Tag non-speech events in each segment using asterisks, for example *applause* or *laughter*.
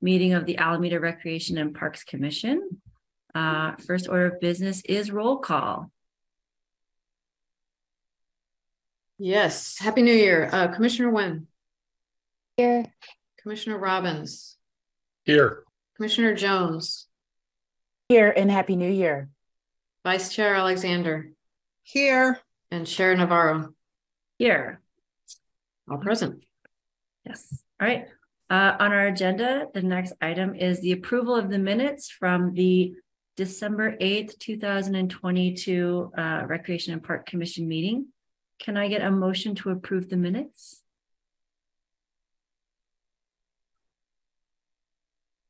meeting of the Alameda Recreation and Parks Commission. Uh, first order of business is roll call. Yes, Happy New Year. Uh, Commissioner Wynn, Here. Commissioner Robbins, Here, Commissioner Jones, Here and Happy New Year. Vice Chair Alexander, Here, and Chair Navarro, Here, all present. yes, all right. Uh, on our agenda, the next item is the approval of the minutes from the December eighth, two thousand and twenty-two uh, Recreation and Park Commission meeting. Can I get a motion to approve the minutes?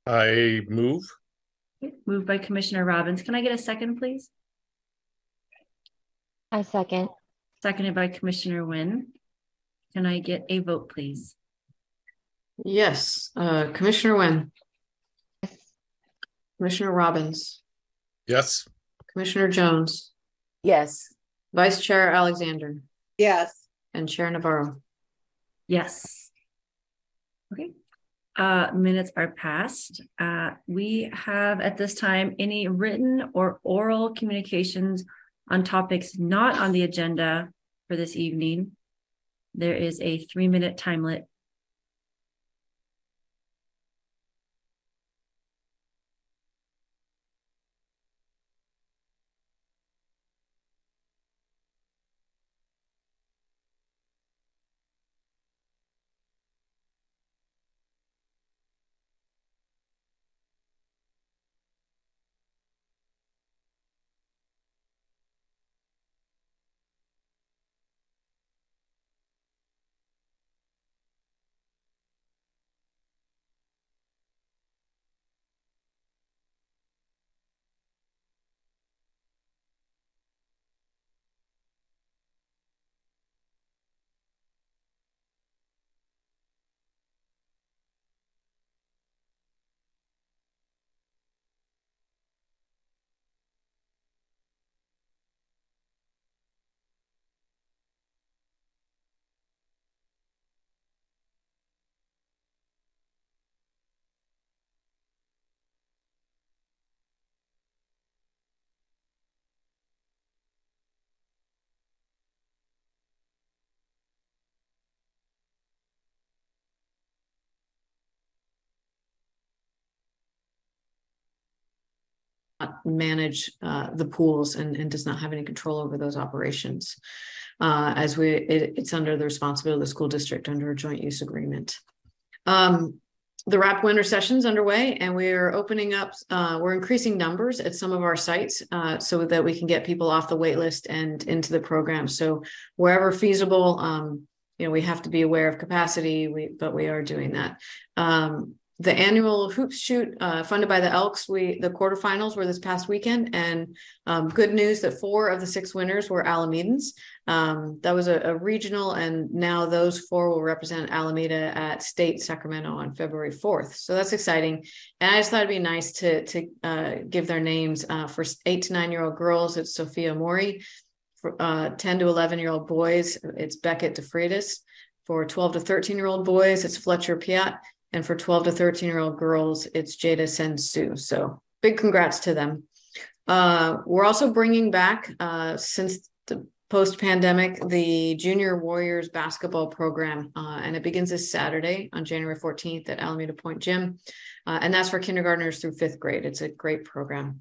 I move. Moved by Commissioner Robbins. Can I get a second, please? I second. Seconded by Commissioner Wynn. Can I get a vote, please? Yes, uh, Commissioner Wynn, Commissioner Robbins, Yes, Commissioner Jones, Yes. Vice Chair Alexander, yes, and Chair Navarro. Yes. Okay. Uh, minutes are passed. Uh, we have at this time any written or oral communications on topics not on the agenda for this evening. There is a three-minute time manage uh, the pools and, and does not have any control over those operations. Uh, as we, it, it's under the responsibility of the school district under a joint use agreement. Um, the wrap winter session's underway and we're opening up, uh, we're increasing numbers at some of our sites uh, so that we can get people off the wait list and into the program. So wherever feasible, um, you know, we have to be aware of capacity, we, but we are doing that. Um, the annual hoops shoot uh, funded by the Elks. We the quarterfinals were this past weekend, and um, good news that four of the six winners were Alamedans. Um, that was a, a, regional, and now those four will represent Alameda at State Sacramento on February fourth. So that's exciting. And I just thought it'd be nice to to uh, give their names uh, for eight to nine year old girls. It's Sophia Mori. For uh, ten to eleven year old boys, it's Beckett DeFreitas. For twelve to thirteen year old boys, it's Fletcher Piat and for 12 to 13 year old girls, it's Jada Sensu. So big congrats to them. Uh, we're also bringing back, uh, since the post pandemic, the Junior Warriors basketball program. Uh, and it begins this Saturday on January 14th at Alameda Point Gym. Uh, and that's for kindergartners through fifth grade. It's a great program.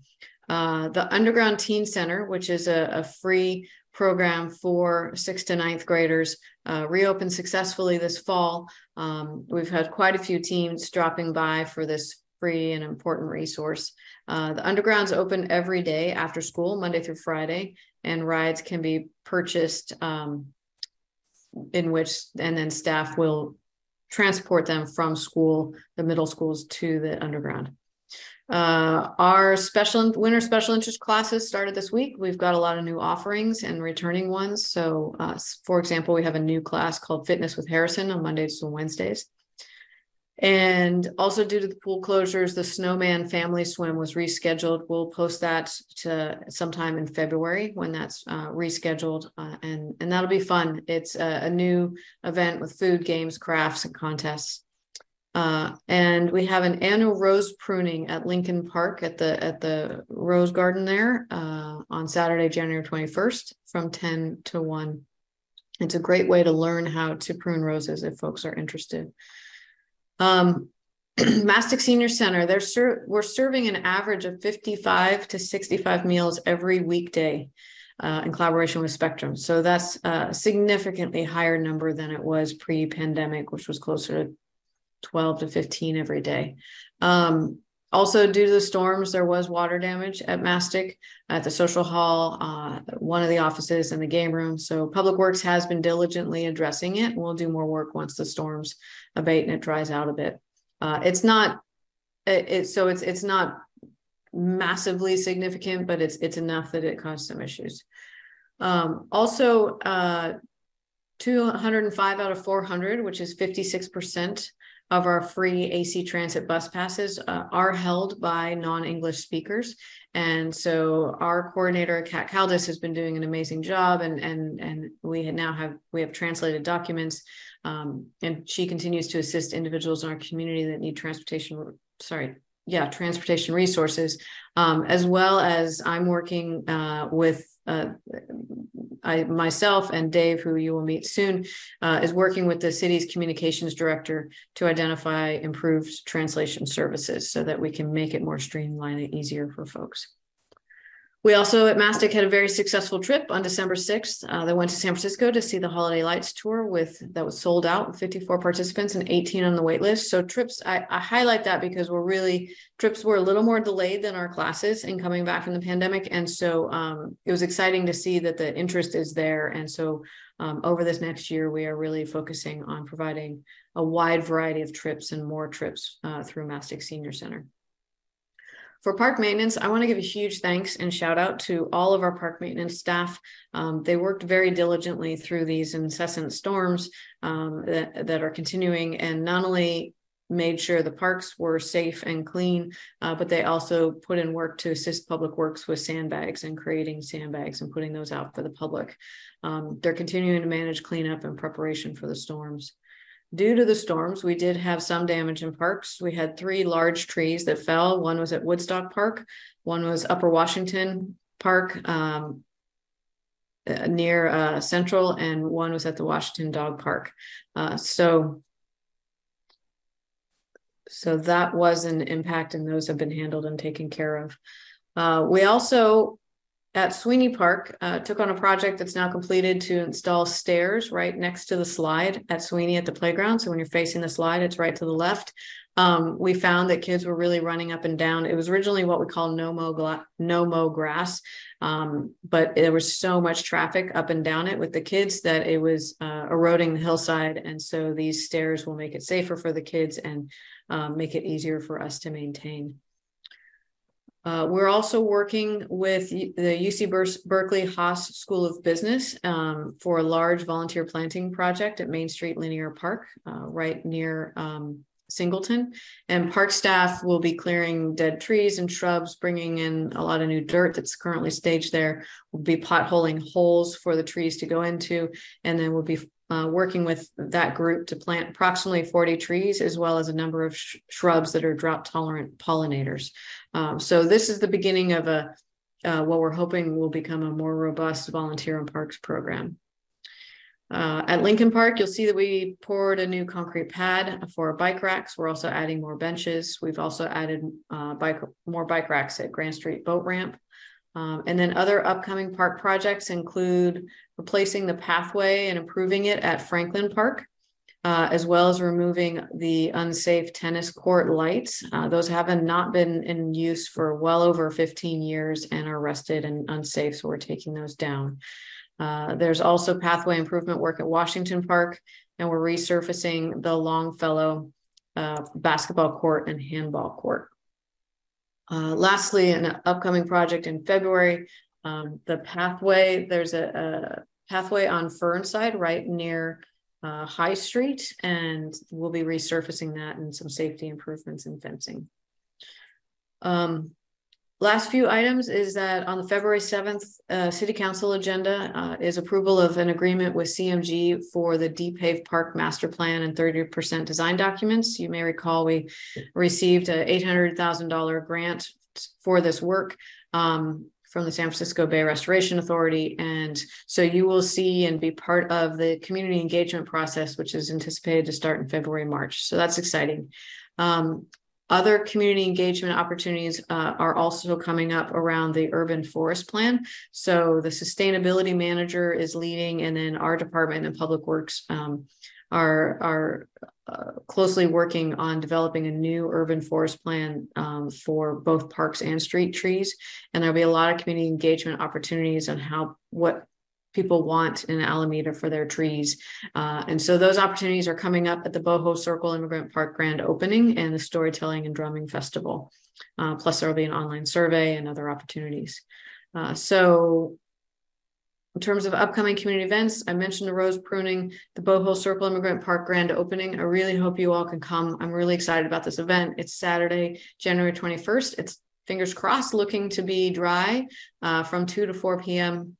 Uh, the Underground Teen Center, which is a, a free program for sixth to ninth graders, uh, reopened successfully this fall. Um, we've had quite a few teams dropping by for this free and important resource. Uh, the underground's open every day after school, Monday through Friday, and rides can be purchased um, in which, and then staff will transport them from school, the middle schools to the underground. Uh, our special winter special interest classes started this week. We've got a lot of new offerings and returning ones. So, uh, for example, we have a new class called Fitness with Harrison on Mondays and Wednesdays. And also, due to the pool closures, the Snowman Family Swim was rescheduled. We'll post that to sometime in February when that's uh, rescheduled, uh, and and that'll be fun. It's a, a new event with food, games, crafts, and contests. Uh, and we have an annual rose pruning at Lincoln Park at the, at the Rose Garden there, uh, on Saturday, January twenty-first, from ten to one. It's a great way to learn how to prune roses if folks are interested. Um, *clears throat* Mastick Senior Center, they're ser- we're serving an average of fifty-five to sixty-five meals every weekday. Uh, in collaboration with Spectrum. So that's a significantly higher number than it was pre-pandemic, which was closer to 12 to 15 every day. Um, also, due to the storms, there was water damage at Mastick at the social hall, uh, one of the offices, and the game room. So, Public Works has been diligently addressing it. We'll do more work once the storms abate and it dries out a bit. Uh, it's not, it, it's so it's it's not massively significant, but it's it's enough that it caused some issues. Um, also, uh, 205 out of 400, which is 56% of our free AC transit bus passes, uh, are held by non-English speakers. And so our coordinator, Kat Caldas, has been doing an amazing job, and and and we now have we have translated documents, um, and she continues to assist individuals in our community that need transportation. Sorry, yeah, transportation resources, um, as well as I'm working uh, with uh, I myself and Dave, who you will meet soon, uh, is working with the city's communications director to identify improved translation services so that we can make it more streamlined and easier for folks. We also at Mastick had a very successful trip on December 6th. Uh, they went to San Francisco to see the Holiday Lights tour with that was sold out, with 54 participants and 18 on the wait list. So trips, I, I highlight that because we're really trips were a little more delayed than our classes in coming back from the pandemic. And so um, it was exciting to see that the interest is there. And so um, over this next year, we are really focusing on providing a wide variety of trips and more trips uh, through Mastick Senior Center. For park maintenance, I want to give a huge thanks and shout out to all of our park maintenance staff. Um, they worked very diligently through these incessant storms um, that, that are continuing and not only made sure the parks were safe and clean, uh, but they also put in work to assist Public Works with sandbags and creating sandbags and putting those out for the public. Um, they're continuing to manage cleanup and preparation for the storms. Due to the storms, we did have some damage in parks. We had three large trees that fell. One was at Woodstock Park, one was Upper Washington Park um, uh, near uh, Central, and one was at the Washington Dog Park. Uh, so, so that was an impact, and those have been handled and taken care of. Uh, we also at Sweeney Park, uh, took on a project that's now completed to install stairs right next to the slide at Sweeney at the playground. So when you're facing the slide, it's right to the left. Um, we found that kids were really running up and down. It was originally what we call no mo gla- no mo grass, um, but there was so much traffic up and down it with the kids that it was uh, eroding the hillside. And so these stairs will make it safer for the kids and um, make it easier for us to maintain. Uh, we're also working with the UC Berkeley Haas School of Business um, for a large volunteer planting project at Main Street Linear Park, uh, right near um, Singleton. And park staff will be clearing dead trees and shrubs, bringing in a lot of new dirt that's currently staged there. We'll be potholing holes for the trees to go into, and then we'll be uh, working with that group to plant approximately 40 trees, as well as a number of sh- shrubs that are drought tolerant pollinators. Um, so this is the beginning of a uh, what we're hoping will become a more robust volunteer and parks program. Uh, at Lincoln Park, you'll see that we poured a new concrete pad for bike racks. We're also adding more benches. We've also added uh, bike more bike racks at Grand Street Boat Ramp. Um, and then other upcoming park projects include replacing the pathway and improving it at Franklin Park uh, as well as removing the unsafe tennis court lights. Uh, those haven't not been in use for well over 15 years and are rusted and unsafe, so we're taking those down. Uh, there's also pathway improvement work at Washington Park, and we're resurfacing the Longfellow uh, basketball court and handball court. Uh, lastly, an upcoming project in February, um, the pathway, there's a, a pathway on Fernside right near uh, High Street, and we'll be resurfacing that and some safety improvements and fencing. Um, last few items is that on the February seventh, uh, city council agenda, uh, is approval of an agreement with CMG for the De-Pave Park Master Plan and thirty percent design documents. You may recall we received a eight hundred thousand dollar grant for this work, um, from the San Francisco Bay Restoration Authority. And so you will see and be part of the community engagement process, which is anticipated to start in February, March. So that's exciting. Um, other community engagement opportunities uh, are also coming up around the urban forest plan. So the sustainability manager is leading, and then our department and public works um, are are uh, closely working on developing a new urban forest plan um, for both parks and street trees. And there'll be a lot of community engagement opportunities on how what people want in Alameda for their trees. Uh, and so those opportunities are coming up at the Bohol Circle Immigrant Park Grand Opening and the Storytelling and Drumming Festival. Uh, plus, there will be an online survey and other opportunities. Uh, so, in terms of upcoming community events, I mentioned the rose pruning, the Bohol Circle Immigrant Park Grand Opening. I really hope you all can come. I'm really excited about this event. It's Saturday, January 21st. It's fingers crossed looking to be dry uh, from 2 to 4 p.m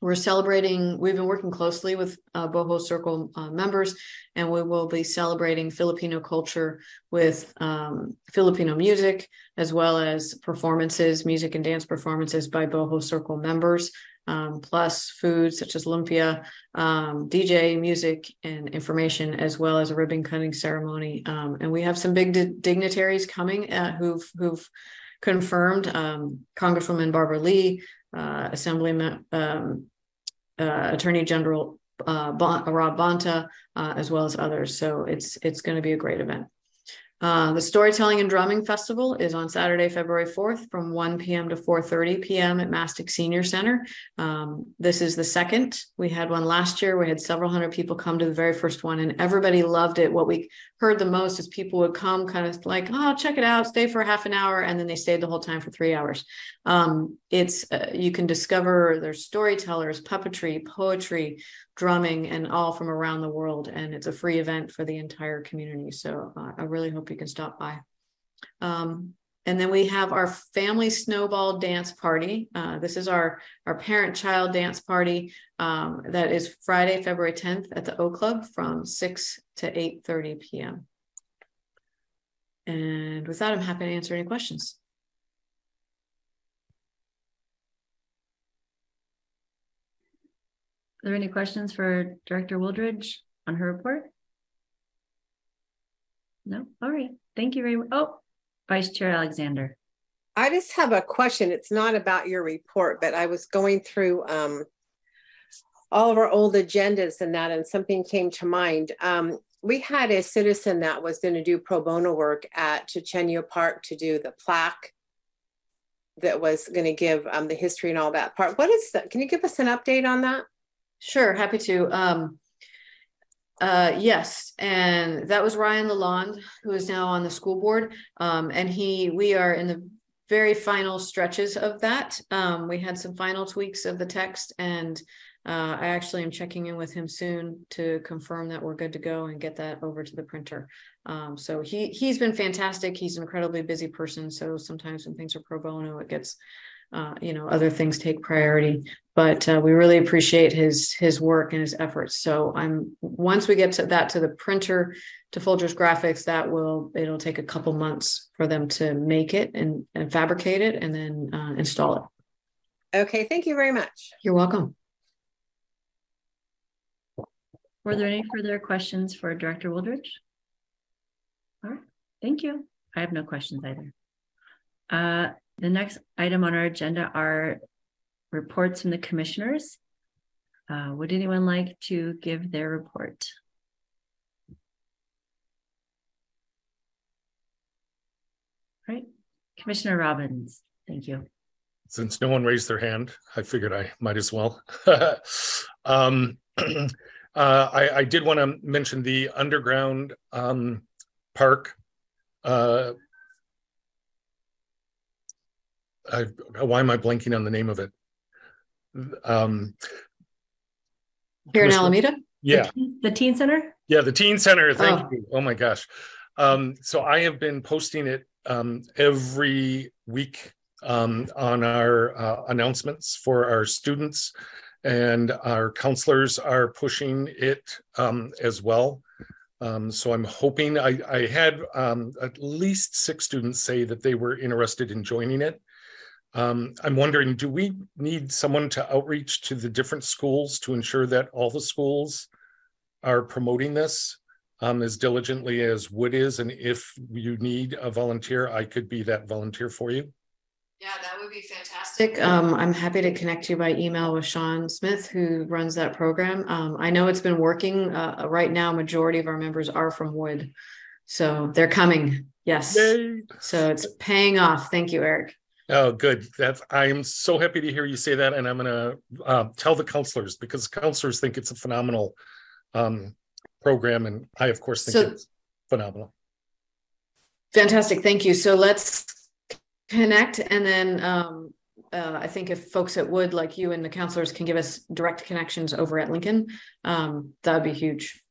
we're celebrating, we've been working closely with uh, Bohol Circle uh, members, and we will be celebrating Filipino culture with um, Filipino music, as well as performances, music and dance performances by Bohol Circle members, um, plus food such as lumpia, um, DJ, music, and information, as well as a ribbon cutting ceremony. Um, and we have some big di- dignitaries coming uh, who've, who've confirmed um, Congresswoman Barbara Lee, uh, Assemblyman um, uh, Attorney General uh, bon- Rob Bonta, uh, as well as others. So it's it's going to be a great event. Uh, the Storytelling and Drumming Festival is on Saturday, February 4th from 1 p.m. to 4.30 p.m. at Mastick Senior Center. Um, this is the second. We had one last year. We had several hundred people come to the very first one and everybody loved it. What we heard the most is people would come kind of like, oh, check it out, stay for half an hour. And then they stayed the whole time for three hours. Um, it's, uh, you can discover there's storytellers, puppetry, poetry, drumming and all from around the world. And it's a free event for the entire community. So uh, I really hope you can stop by. Um, and then we have our family snowball dance party. Uh, this is our, our parent child dance party um, that is Friday, February 10th at the O Club from 6 to 8.30 p.m. And with that, I'm happy to answer any questions. There any questions for Director Wooldridge on her report? No, all right, thank you very much. Oh, Vice Chair Alexander. I just have a question. It's not about your report, but I was going through um all of our old agendas and that, and something came to mind. Um, we had a citizen that was going to do pro bono work at Chochenyo Park to do the plaque that was going to give um the history and all that part. What is that? Can you give us an update on that? Sure, happy to. Um, uh, yes, and that was Ryan Lalonde, who is now on the school board. Um, and he, we are in the very final stretches of that. Um, we had some final tweaks of the text and uh, I actually am checking in with him soon to confirm that we're good to go and get that over to the printer. Um, so he he's been fantastic. He's an incredibly busy person. So sometimes when things are pro bono, it gets uh, you know other things take priority but uh, we really appreciate his his work and his efforts so i'm once we get to that to the printer to folgers graphics that will it'll take a couple months for them to make it and, and fabricate it and then uh, install it Okay, thank you very much. you're welcome Were there any further questions for Director Wooldridge? All right, thank you. I have no questions either. The next item on our agenda are reports from the commissioners. Uh, would anyone like to give their report? Right, Commissioner Robbins, thank you. Since no one raised their hand, I figured I might as well. *laughs* um, *clears throat* uh, I, I did want to mention the underground um, park. Uh, I, why am I blanking on the name of it? Um, here in alameda yeah, The teen center? yeah, the teen center. Thank Oh. you. Oh my gosh. Um, so I have been posting it um, every week um, on our uh, announcements for our students. And our counselors are pushing it um, as well. Um, so I'm hoping, I, I had um, at least six students say that they were interested in joining it. Um, I'm wondering, do we need someone to outreach to the different schools to ensure that all the schools are promoting this um, as diligently as Wood is? And if you need a volunteer, I could be that volunteer for you. Yeah, that would be fantastic. Um, I'm happy to connect you by email with Sean Smith, who runs that program. Um, I know it's been working. Uh, right now, majority of our members are from Wood. So they're coming. Yes. Yay. So it's paying off. Thank you, Eric. Oh, good. That's, I am so happy to hear you say that. And I'm gonna uh, tell the counselors because counselors think it's a phenomenal um, program. And I, of course, think So- it's phenomenal. Fantastic. Thank you. So let's connect and then um, uh, I think if folks at Wood, like you and the counselors can give us direct connections over at Lincoln, um, that'd be huge.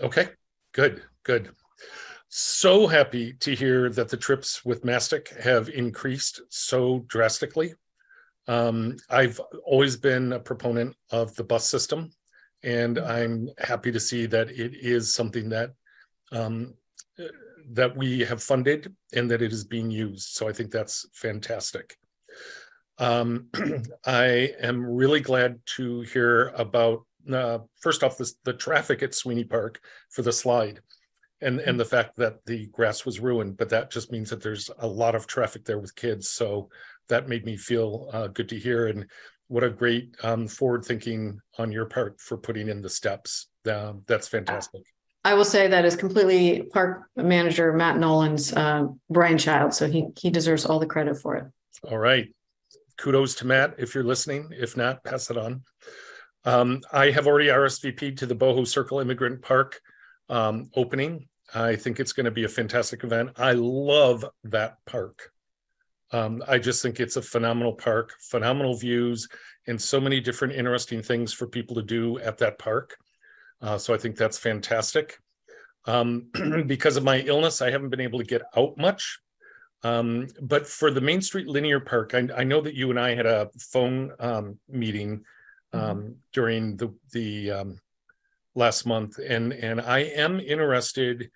Okay, good, good. So happy to hear that the trips with Mastick have increased so drastically. Um, I've always been a proponent of the bus system, and I'm happy to see that it is something that um, that we have funded and that it is being used. So I think that's fantastic. Um, *clears throat* I am really glad to hear about uh, first off, this, the traffic at Sweeney Park for the slide and, and the fact that the grass was ruined, but that just means that there's a lot of traffic there with kids. So that made me feel uh, good to hear. And what a great um, forward thinking on your part for putting in the steps. Um, that's fantastic. I will say that is completely park manager Matt Nolan's uh, brainchild, so he he deserves all the credit for it. All right. Kudos to Matt if you're listening. If not, pass it on. Um, I have already RSVP'd to the Bohol Circle Immigrant Park um, opening. I think it's going to be a fantastic event. I love that park. Um, I just think it's a phenomenal park, phenomenal views, and so many different interesting things for people to do at that park. Uh, so I think that's fantastic. Um, *clears throat* because of my illness, I haven't been able to get out much. Um, but for the Main Street Linear Park, I, I know that you and I had a phone um, meeting um, during the the um, last month, and and I am interested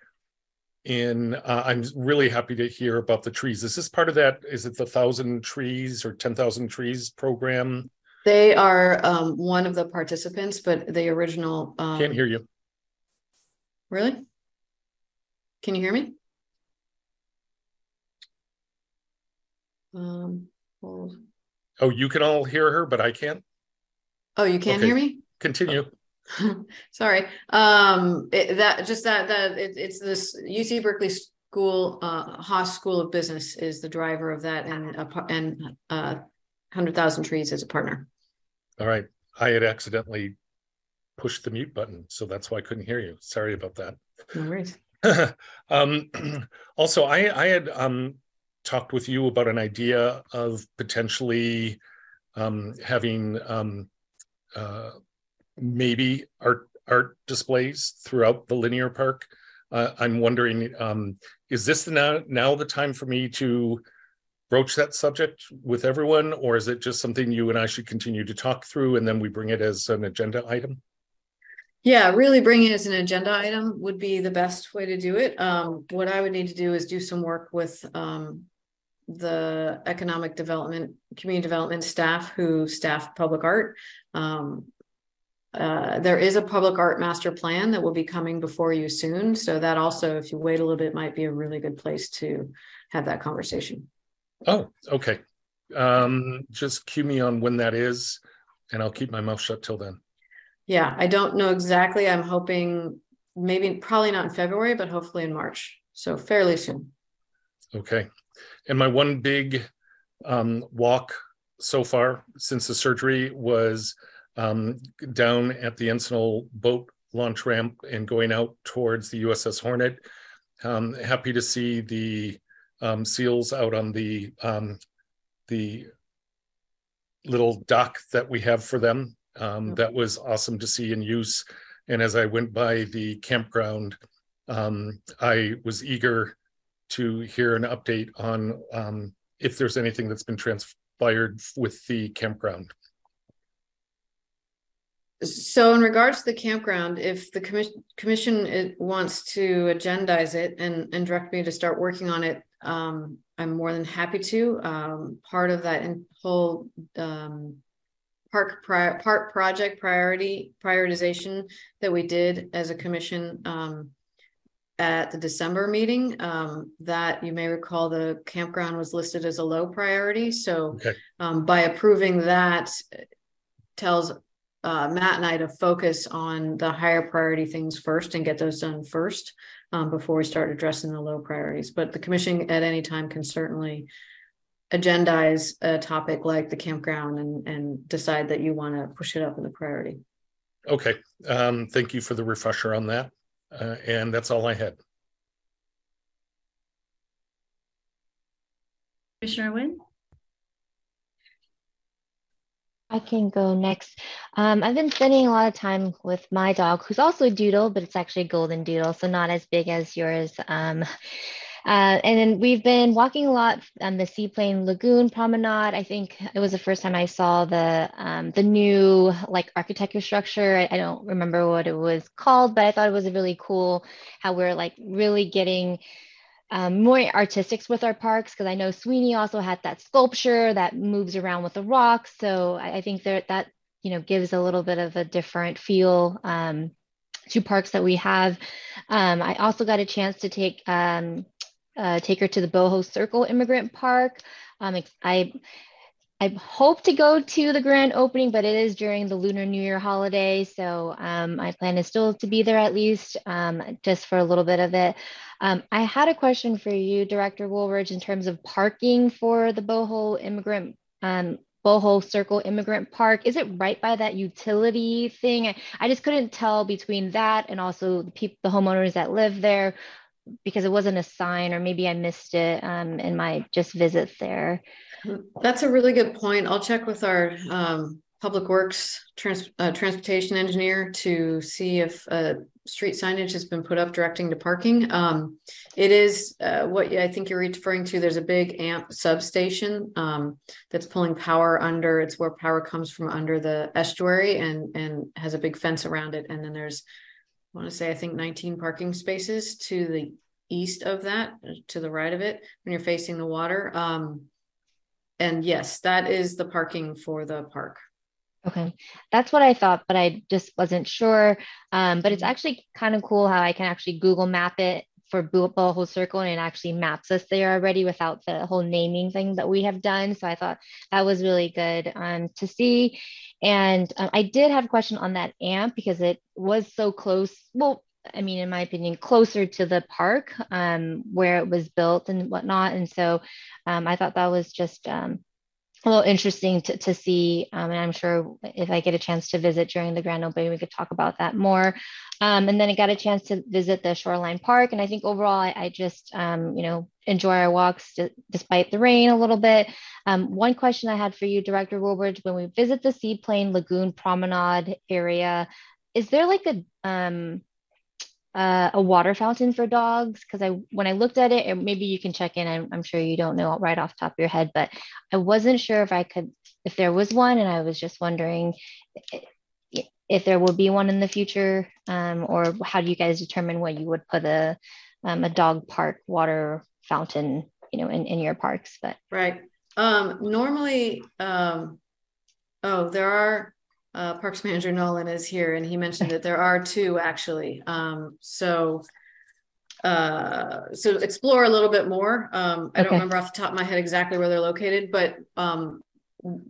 in. Uh, I'm really happy to hear about the trees. Is this part of that? Is it the thousand trees or ten thousand trees program? They are um, one of the participants, but the original. Um, Can't hear you. Really? Can you hear me? Um, hold. Oh, you can all hear her, but I can't. oh, you can't Okay. hear me? Continue. *laughs* Sorry, um, it, that, just that, that, it, it's this UC Berkeley School, uh, Haas School of Business is the driver of that and, and, uh, Hundred Thousand Trees is a partner. All right. I had accidentally pushed the mute button, so that's why I couldn't hear you. Sorry about that. No worries. *laughs* um, *clears throat* also, I, I had um, talked with you about an idea of potentially um, having um, uh, maybe art art displays throughout the linear park. Uh, I'm wondering, um, is this now now the time for me to broach that subject with everyone, or is it just something you and I should continue to talk through, and then we bring it as an agenda item? Yeah, really bringing it as an agenda item would be the best way to do it. Um, what I would need to do is do some work with, um. The economic development, community development staff who staff public art. Um. Uh, there is a public art master plan that will be coming before you soon, so that also, if you wait a little bit, might be a really good place to have that conversation. Oh, okay. Um, just cue me on when that is, and I'll keep my mouth shut till then. Yeah, I don't know exactly. I'm hoping maybe, probably not in February, but hopefully in March, so fairly soon. Okay. And my one big um, walk so far since the surgery was um, down at the Encinal boat launch ramp and going out towards the USS Hornet. Um, happy to see the um, seals out on the um, the little dock that we have for them. Um, that was awesome to see in use. And as I went by the campground, um, I was eager to hear an update on um, if there's anything that's been transpired with the campground. So in regards to the campground, if the commission, commission it wants to agendize it and, and direct me to start working on it, um, I'm more than happy to. Um, part of that in whole, um, park park project priority prioritization that we did as a commission, um, at the December meeting, um, that you may recall the campground was listed as a low priority. So, Okay. um, by approving that tells uh, Matt and I to focus on the higher priority things first and get those done first um, before we start addressing the low priorities. But the commission at any time can certainly agendize a topic like the campground and, and decide that you want to push it up in the priority. Okay, um, thank you for the refresher on that. Uh, and that's all I had. Commissioner Wynn? I can go next. Um, I've been spending a lot of time with my dog, who's also a doodle, but it's actually a golden doodle, so not as big as yours. Um, uh, and then we've been walking a lot on the Seaplane Lagoon Promenade. I think it was the first time I saw the um, the new like architecture structure. I, I don't remember what it was called, but I thought it was really cool how we're like really getting um, more artistics with our parks because I know Sweeney also had that sculpture that moves around with the rocks. So I, I think that that you know gives a little bit of a different feel um, to parks that we have. Um, I also got a chance to take um, uh, take her to the Bohol Circle Immigrant Park. Um, I I hope to go to the grand opening, but it is during the Lunar New Year holiday, so um, my plan is still to be there at least um, just for a little bit of it. Um, I had a question for you, Director Wooldridge, in terms of parking for the Bohol Immigrant um, Bohol Circle Immigrant Park. Is it right by that utility thing? I, I just couldn't tell between that and also the the homeowners that live there, because it wasn't a sign, or maybe I missed it um, in my just visit there. That's a really good point. I'll check with our um, public works trans- uh, transportation engineer to see if uh, street signage has been put up directing to parking. Um, it is uh, what I think you're referring to. There's a big amp substation um, that's pulling power under. It's where power comes from under the estuary and and has a big fence around it. And then there's, want to say, I think 19 parking spaces to the east of that, to the right of it, when you're facing the water. Um, and yes, that is the parking for the park. Okay, that's what I thought, but I just wasn't sure. Um, but it's Mhm. actually kind of cool how I can actually Google map it for Bohol Circle and it actually maps us there already without the whole naming thing that we have done. So I thought that was really good um, to see. And uh, I did have a question on that amp because it was so close. Well, I mean, in my opinion, closer to the park um, where it was built and whatnot. And so um, I thought that was just um, a little interesting to, to see. Um, and I'm sure if I get a chance to visit during the grand opening, we could talk about that more. Um, and then I got a chance to visit the Shoreline Park. And I think overall, I, I just, um, you know, enjoy our walks d- despite the rain a little bit. Um, one question I had for you, Director Wooldridge, when we visit the Seaplane Lagoon Promenade area, is there like a, um, uh, a water fountain for dogs because I when I looked at it, and maybe you can check in. I'm, I'm sure you don't know right off top of your head, but I wasn't sure if I could if there was one, and I was just wondering if there will be one in the future, um, or how do you guys determine when you would put a um, a dog park water fountain, you know, in, in your parks? But Right. Um, normally, um, oh, there are, uh, Parks Manager Nolan is here and he mentioned that there are two actually. Um, so, uh, so explore a little bit more. Um, I don't remember off the top of my head exactly where they're located, but, um,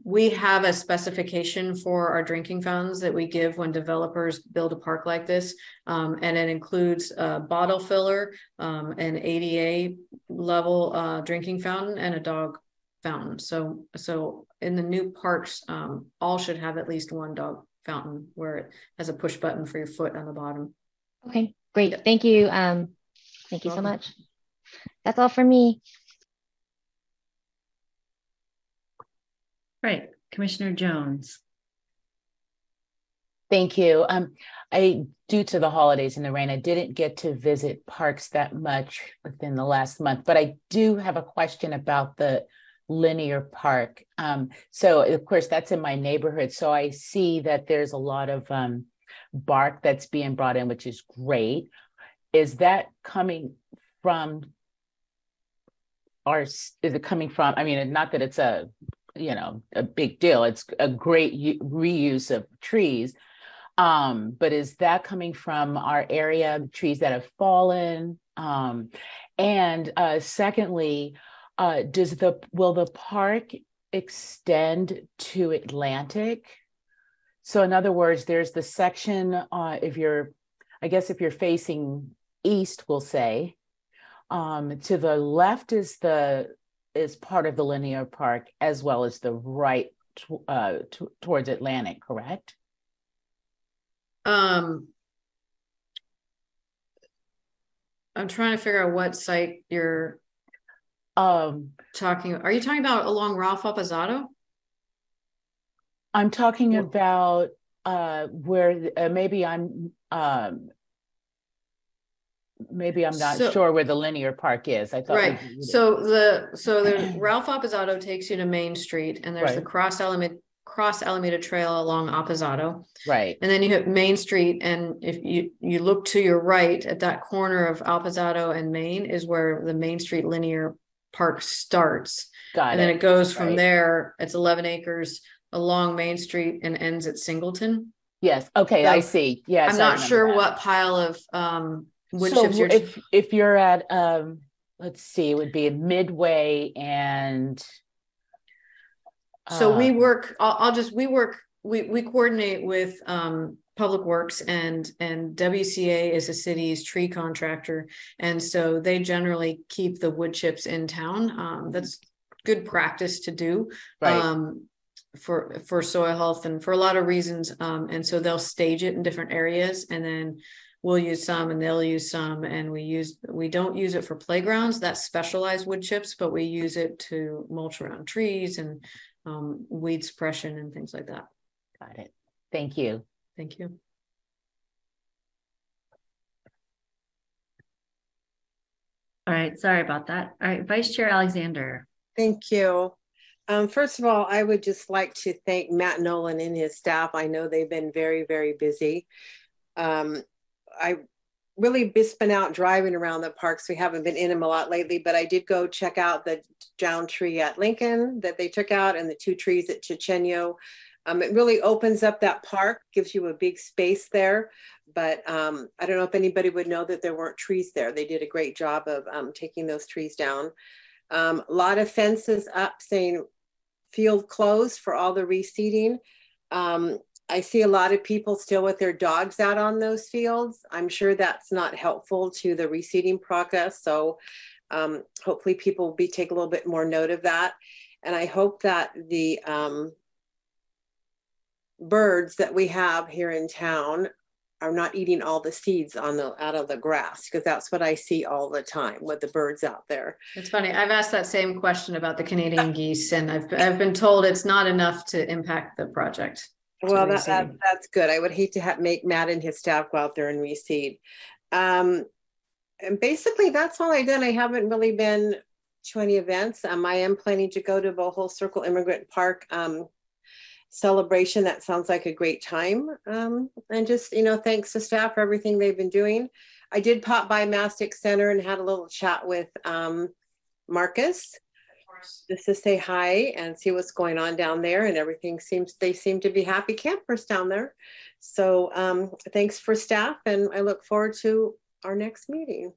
we have a specification for our drinking fountains that we give when developers build a park like this. Um, and it includes a bottle filler, um, an ADA level, uh, drinking fountain and a dog fountain. So, so in the new parks, um, all should have at least one dog fountain where it has a push button for your foot on the bottom. okay, great. Yep. Thank you. Um, thank you so much. That's all for me. Right, Commissioner Jones. Thank you. Um, I, due to the holidays and the rain, I didn't get to visit parks that much within the last month, but I do have a question about the linear park. Um, so of course that's in my neighborhood. So I see that there's a lot of um, bark that's being brought in, which is great. Is that coming from our, is it coming from, I mean, not that it's a, you know, a big deal. It's a great u- reuse of trees. Um, but is that coming from our area, trees that have fallen? Um, and uh, secondly, uh, does the will the park extend to Atlantic? So in other words, there's the section uh, if you're, I guess if you're facing east, we'll say, um, to the left is the is part of the linear park as well as the right t- uh, t- towards Atlantic, correct? Um. I'm trying to figure out what site you're Um, talking, are you talking about along Ralph Appezzato? I'm talking about uh, where uh, maybe I'm um, maybe I'm not So- sure where the linear park is. I thought Right, so the, so the *clears throat* Ralph Appezzato takes you to Main Street and there's the cross element, cross Alameda Trail along Appezzato. right, And then you hit Main Street and if you, you look to your right at that corner of Appezzato and Main is where the Main Street linear park starts. got And then it. it goes from Right. there, it's eleven acres along Main Street and ends at Singleton. Yes, okay, I see. Yes, I'm not sure that. what pile of um wood so chips you're. if if you're at um, let's see, it would be Midway and. So we uh, work, I'll, I'll just, we work, we, we coordinate with, um, Public Works and, and WCA is the city's tree contractor. And so they generally keep the wood chips in town. Um, that's good practice to do. Right, Um, for, for soil health and for a lot of reasons. Um, and so they'll stage it in different areas and then we'll use some and they'll use some and we use, we don't use it for playgrounds, that's specialized wood chips, but we use it to mulch around trees and um, weed suppression and things like that. Got it. Thank you. Thank you. All right, sorry about that. All right, Vice Chair Alexander. Thank you. Um, first of all, I would just like to thank Matt Nolan and his staff. I know they've been very, very busy. Um, I really just been out driving around the parks. We haven't been in them a lot lately, but I did go check out the down tree at Lincoln that they took out and the two trees at Chochenyo. Um, it really opens up that park, gives you a big space there. But um, I don't know if anybody would know that there weren't trees there. They did a great job of um, taking those trees down. Um, a lot of fences up saying field closed for all the reseeding. Um, I see a lot of people still with their dogs out on those fields. I'm sure that's not helpful to the reseeding process. So um, hopefully people will be take a little bit more note of that. And I hope that the birds that we have here in town are not eating all the seeds on the out of the grass because that's what I see all the time with the birds out there. It's funny. I've asked that same question about the Canadian *laughs* geese and I've, I've been told it's not enough to impact the project. Well, that, that, that's good. I would hate to have, make Matt and his staff go out there and reseed. Um, and basically that's all I done. I haven't really been to any events. Um, I am planning to go to the whole Circle Immigrant Park, um, celebration. That sounds like a great time. Um, and just, you know, thanks to staff for everything they've been doing. I did pop by Mastick Center and had a little chat with, um, Marcus just to say hi and see what's going on down there and everything seems they seem to be happy campers down there so um thanks for staff and i look forward to our next meeting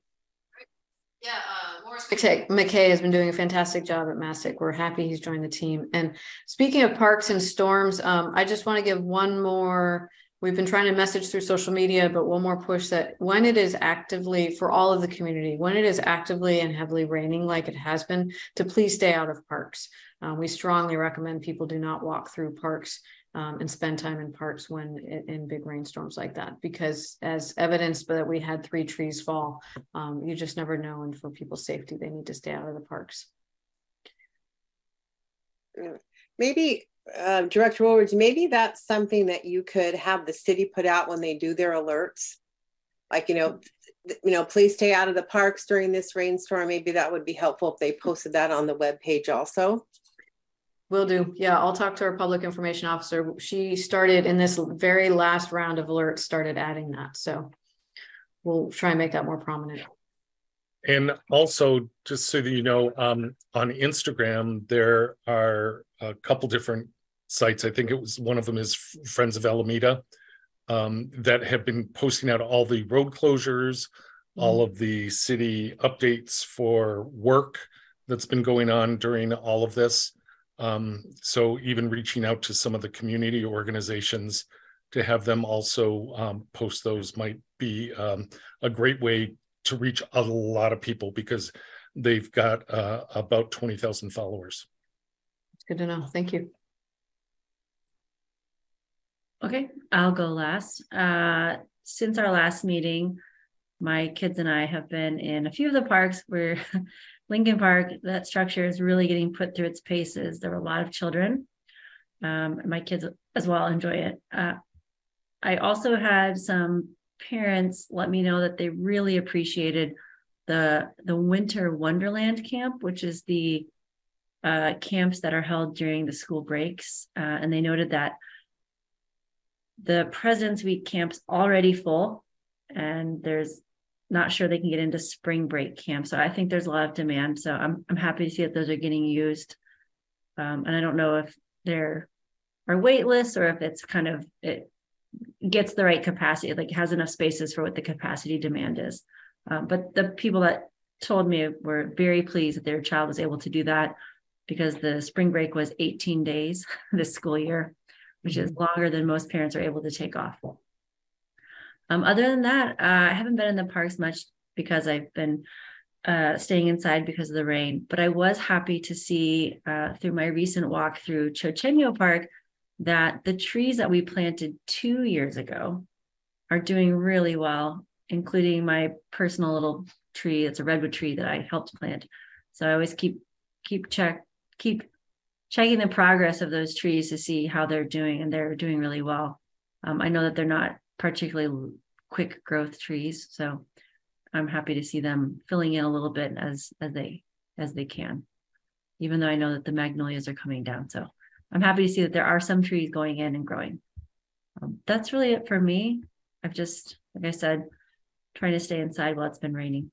Yeah, uh, Morris McKay, McKay has been doing a fantastic job at Mastick. We're happy he's joined the team. And speaking of parks and storms, um, I just want to give one more. We've been trying to message through social media, but one more push that when it is actively for all of the community, when it is actively and heavily raining like it has been, to please stay out of parks. Uh, we strongly recommend people do not walk through parks um, and spend time in parks when in, in big rainstorms like that, because as evidenced that we had three trees fall, um, you just never know. And for people's safety, they need to stay out of the parks. maybe uh, director wooldridge maybe that's something that you could have the city put out when they do their alerts like you know you know please stay out of the parks during this rainstorm maybe that would be helpful if they posted that on the web page also Will do. Yeah, I'll talk to our public information officer. She started in this very last round of alerts, started adding that, so. We'll try and make that more prominent. And also, just so that you know, um, on Instagram, there are a couple different sites. I think it was one of them is Friends of Alameda. Um, that have been posting out all the road closures, all of the city updates for work that's been going on during all of this. Um, so even reaching out to some of the community organizations to have them also um, post those might be um, a great way to reach a lot of people because they've got uh, about 20,000 followers. It's good to know. Thank you. Okay, I'll go last. Uh, since our last meeting, my kids and I have been in a few of the parks where *laughs* Lincoln Park, that structure is really getting put through its paces. There were a lot of children. Um, my kids as well enjoy it. Uh, I also had some parents let me know that they really appreciated the the winter wonderland camp which is the uh, camps that are held during the school breaks uh, and they noted that the president's week camp's already full and there's not sure they can get into spring break camp so i think there's a lot of demand so i'm, I'm happy to see that those are getting used um, and i don't know if there are wait lists or if it's kind of it gets the right capacity, like has enough spaces for what the capacity demand is. Um, but the people that told me were very pleased that their child was able to do that because the spring break was 18 days *laughs* this school year, which is longer than most parents are able to take off. Um, other than that, uh, I haven't been in the parks much because I've been uh, staying inside because of the rain. But I was happy to see uh, through my recent walk through Chochenyo Park that the trees that we planted two years ago are doing really well, including my personal little tree. It's a redwood tree that I helped plant. So I always keep keep check keep checking the progress of those trees to see how they're doing, and they're doing really well. Um, I know that they're not particularly quick growth trees, so I'm happy to see them filling in a little bit as as they as they can, even though I know that the magnolias are coming down. So I'm happy to see that there are some trees going in and growing. Um, that's really it for me. I've just, like I said, trying to stay inside while it's been raining.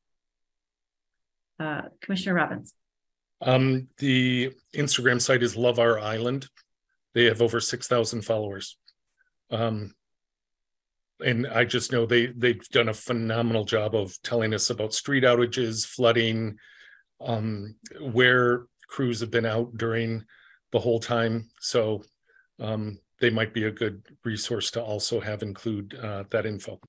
Uh, Commissioner Robbins. Um, the Instagram site is Love Our Island. They have over 6,000 followers. Um, and I just know they they've done a phenomenal job of telling us about street outages, flooding, um, where crews have been out during the whole time. So um, they might be a good resource to also have include uh, that info.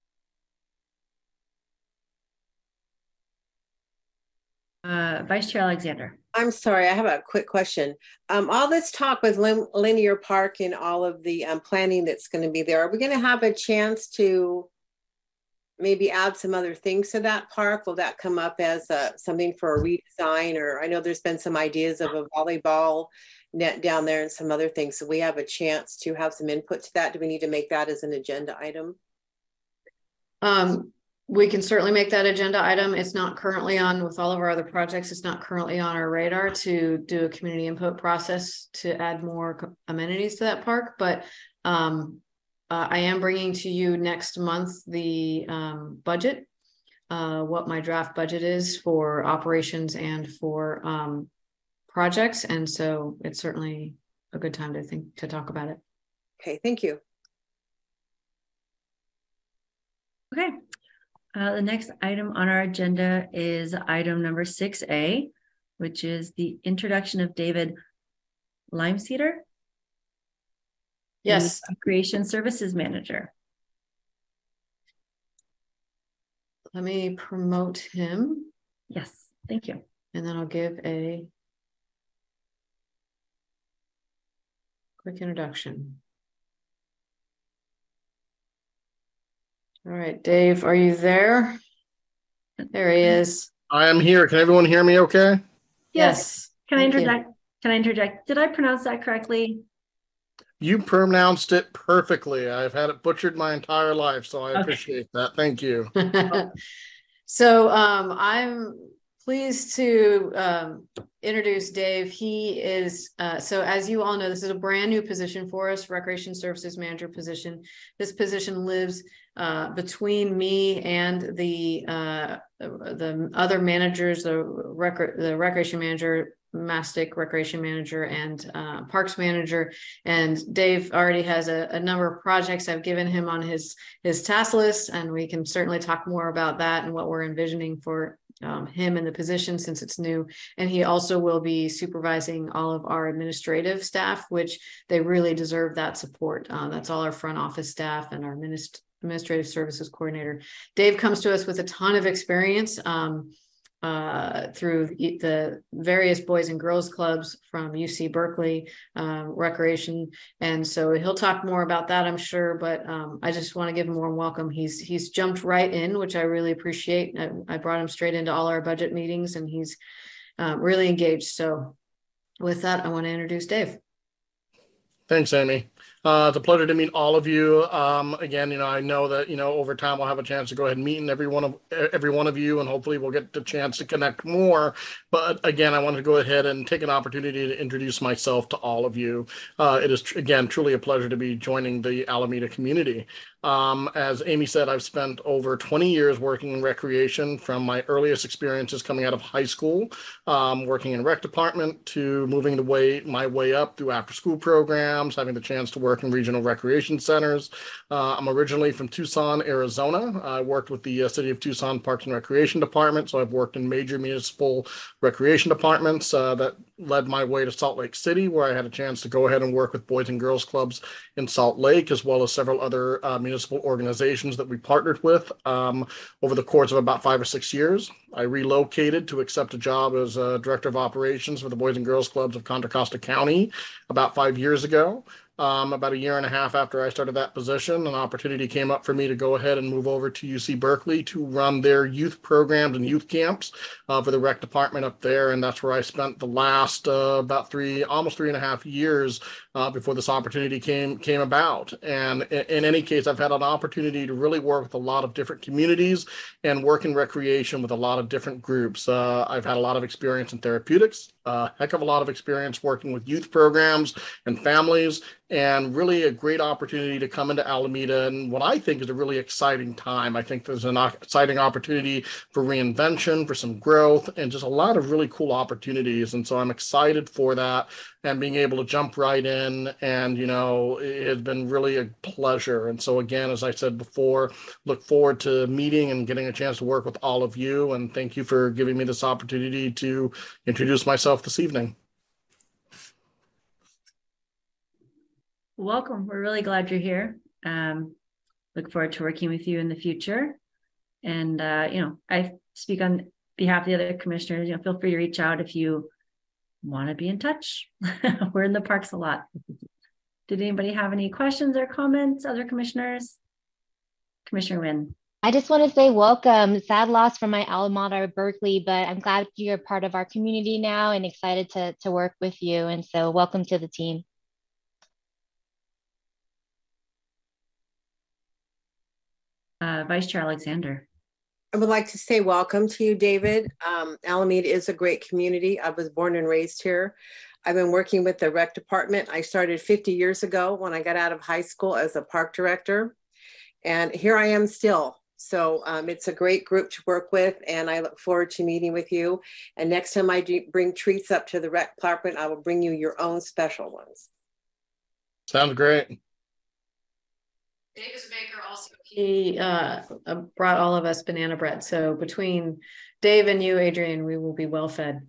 Uh, Vice Chair Alexander. I'm sorry, I have a quick question. Um, all this talk with Lin Linear Park and all of the um, planning that's going to be there, are we going to have a chance to maybe add some other things to that park? Will that come up as a, something for a redesign? Or I know there's been some ideas of a volleyball net down there and some other things. So we have a chance to have some input to that. Do we need to make that as an agenda item? Um, we can certainly make that agenda item. It's not currently on with all of our other projects. It's not currently on our radar to do a community input process to add more amenities to that park. But um, uh, I am bringing to you next month the um, budget, uh, what my draft budget is for operations and for um, projects. And so it's certainly a good time to think to talk about it. Okay, thank you. Okay. Uh, the next item on our agenda is item number six A, which is the introduction of David Limecedar. Yes. Creation Services Manager. Let me promote him Yes, thank you. and then I'll give a quick introduction. All right, Dave, are you there? There he is. I am here. Can everyone hear me okay? Yes. Can I thank you. interject? Can I interject? Did I pronounce that correctly? You pronounced it perfectly. I've had it butchered my entire life, so I Okay. appreciate that. Thank you. *laughs* so um, I'm pleased to um, introduce Dave. He is, uh, so as you all know, this is a brand new position for us, Recreation Services Manager position. This position lives uh, between me and the uh, the other managers, the rec- the recreation manager, Mastick recreation manager, and uh, parks manager. And Dave already has a, a number of projects I've given him on his his task list, and we can certainly talk more about that and what we're envisioning for um, him in the position since it's new. And he also will be supervising all of our administrative staff, which they really deserve that support. Uh, that's all our front office staff and our minist- administrative services coordinator. Dave comes to us with a ton of experience. Um, uh, through the various boys and girls clubs from UC Berkeley um, Recreation, and so he'll talk more about that, I'm sure. But um, I just want to give him a warm welcome. He's he's jumped right in, which I really appreciate. I, I brought him straight into all our budget meetings, and he's um, really engaged. So, with that, I want to introduce Dave. Thanks, Amy. Uh, it's a pleasure to meet all of you. Um, again, you know, I know that you know over time we'll have a chance to go ahead and meet and every one of every one of you, and hopefully we'll get the chance to connect more. But again, I want to go ahead and take an opportunity to introduce myself to all of you. Uh, it is tr- again truly a pleasure to be joining the Alameda community. Um, as Amy said, I've spent over 20 years working in recreation from my earliest experiences coming out of high school, um, working in rec department to moving the way my way up through after school programs, having the chance to work in regional recreation centers. Uh, I'm originally from Tucson, Arizona. I worked with the uh, City of Tucson Parks and Recreation Department, so I've worked in major municipal recreation departments uh, that led my way to Salt Lake City, where I had a chance to go ahead and work with Boys and Girls Clubs in Salt Lake, as well as several other uh, municipal organizations that we partnered with um, over the course of about five or six years. I relocated to accept a job as a director of operations for the Boys and Girls Clubs of Contra Costa County about five years ago. Um, about a year and a half after I started that position, an opportunity came up for me to go ahead and move over to UC Berkeley to run their youth programs and youth camps uh, for the rec department up there. And that's where I spent the last uh, about three, almost three and a half years uh, before this opportunity came came about. And in, in, any case, I've had an opportunity to really work with a lot of different communities and work in recreation with a lot of different groups. Uh, I've had a lot of experience in therapeutics, a heck of a lot of experience working with youth programs and families, and really a great opportunity to come into Alameda and what I think is a really exciting time. I think there's an exciting opportunity for reinvention, for some growth, and just a lot of really cool opportunities. And so I'm excited for that and being able to jump right in. And, you know, it has been really a pleasure. And so, again, as I said before, look forward to meeting and getting a chance to work with all of you. And thank you for giving me this opportunity to introduce myself this evening. Welcome. We're really glad you're here. Um, look forward to working with you in the future. And, uh, you know, I speak on behalf of the other commissioners. You know, feel free to reach out if you want to be in touch. *laughs* We're in the parks a lot. Did anybody have any questions or comments, other commissioners? Commissioner Wynn. I just want to say welcome. Sad loss from my alma mater, Berkeley, but I'm glad you're part of our community now and excited to, to work with you. And so welcome to the team. Uh, Vice Chair Alexander. I would like to say welcome to you, David. Um, Alameda is a great community. I was born and raised here. I've been working with the rec department. I started 50 years ago when I got out of high school as a park director. And here I am still. So um, it's a great group to work with, and I look forward to meeting with you. And next time I bring treats up to the rec department, I will bring you your own special ones. Sounds great. Dave is a baker also. He uh, uh, brought all of us banana bread. So between Dave and you, Adrian, we will be well fed.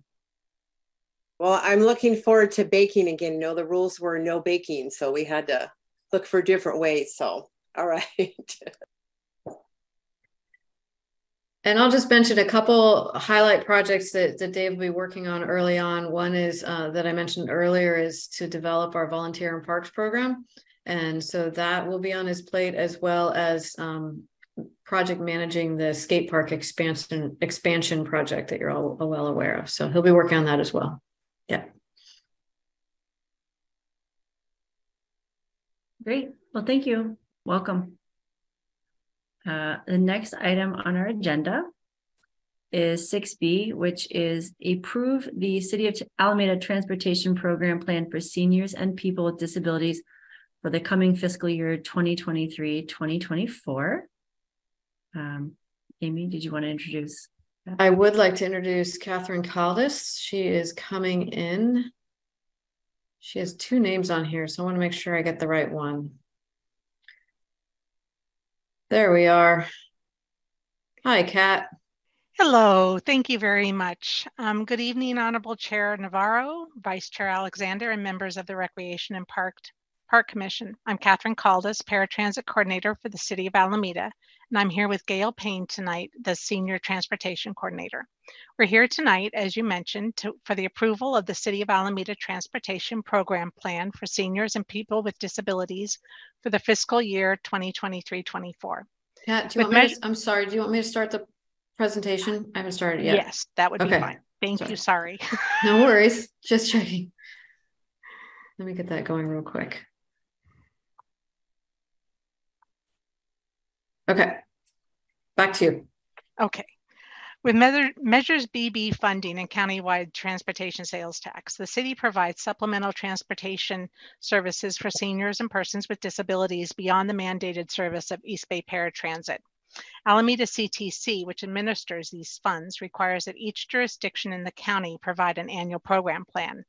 Well, I'm looking forward to baking again. You know, the rules were no baking, so we had to look for different ways. So, all *laughs* right. And I'll just mention a couple highlight projects that, that Dave will be working on early on. One is uh, that I mentioned earlier is to develop our volunteer and parks program. And so that will be on his plate as well as um, project managing the skate park expansion expansion project that you're all well aware of. So he'll be working on that as well. Yeah. Great. Well, thank you. Welcome. Uh, the next item on our agenda is six B, which is approve the City of Alameda Transportation Program Plan for seniors and people with disabilities for the coming fiscal year 2023-2024. Um, Amy, did you want to introduce? I would like to introduce Catherine Caldas. She is coming in. She has two names on here, so I want to make sure I get the right one. There we are. Hi, Kat. Hello, thank you very much. Um, good evening, Honorable Chair Navarro, Vice Chair Alexander, and members of the Recreation and Park, Park Commission. I'm Catherine Caldas, Paratransit Coordinator for the City of Alameda, and I'm here with Gail Payne tonight, the Senior Transportation Coordinator. We're here tonight, as you mentioned, to, for the approval of the City of Alameda Transportation Program Plan for seniors and people with disabilities for the fiscal year 2023-24. Kat, do you With want me to, I'm sorry, do you want me to start the presentation? I haven't started yet. Yes, that would be fine. Thank Sorry. you, sorry. No worries, *laughs* just checking. Let me get that going real quick. Okay. Back to you. Okay. With Measure- Measures BB funding and countywide transportation sales tax, the city provides supplemental transportation services for seniors and persons with disabilities beyond the mandated service of East Bay Paratransit. Alameda CTC, which administers these funds, requires that each jurisdiction in the county provide an annual program plan.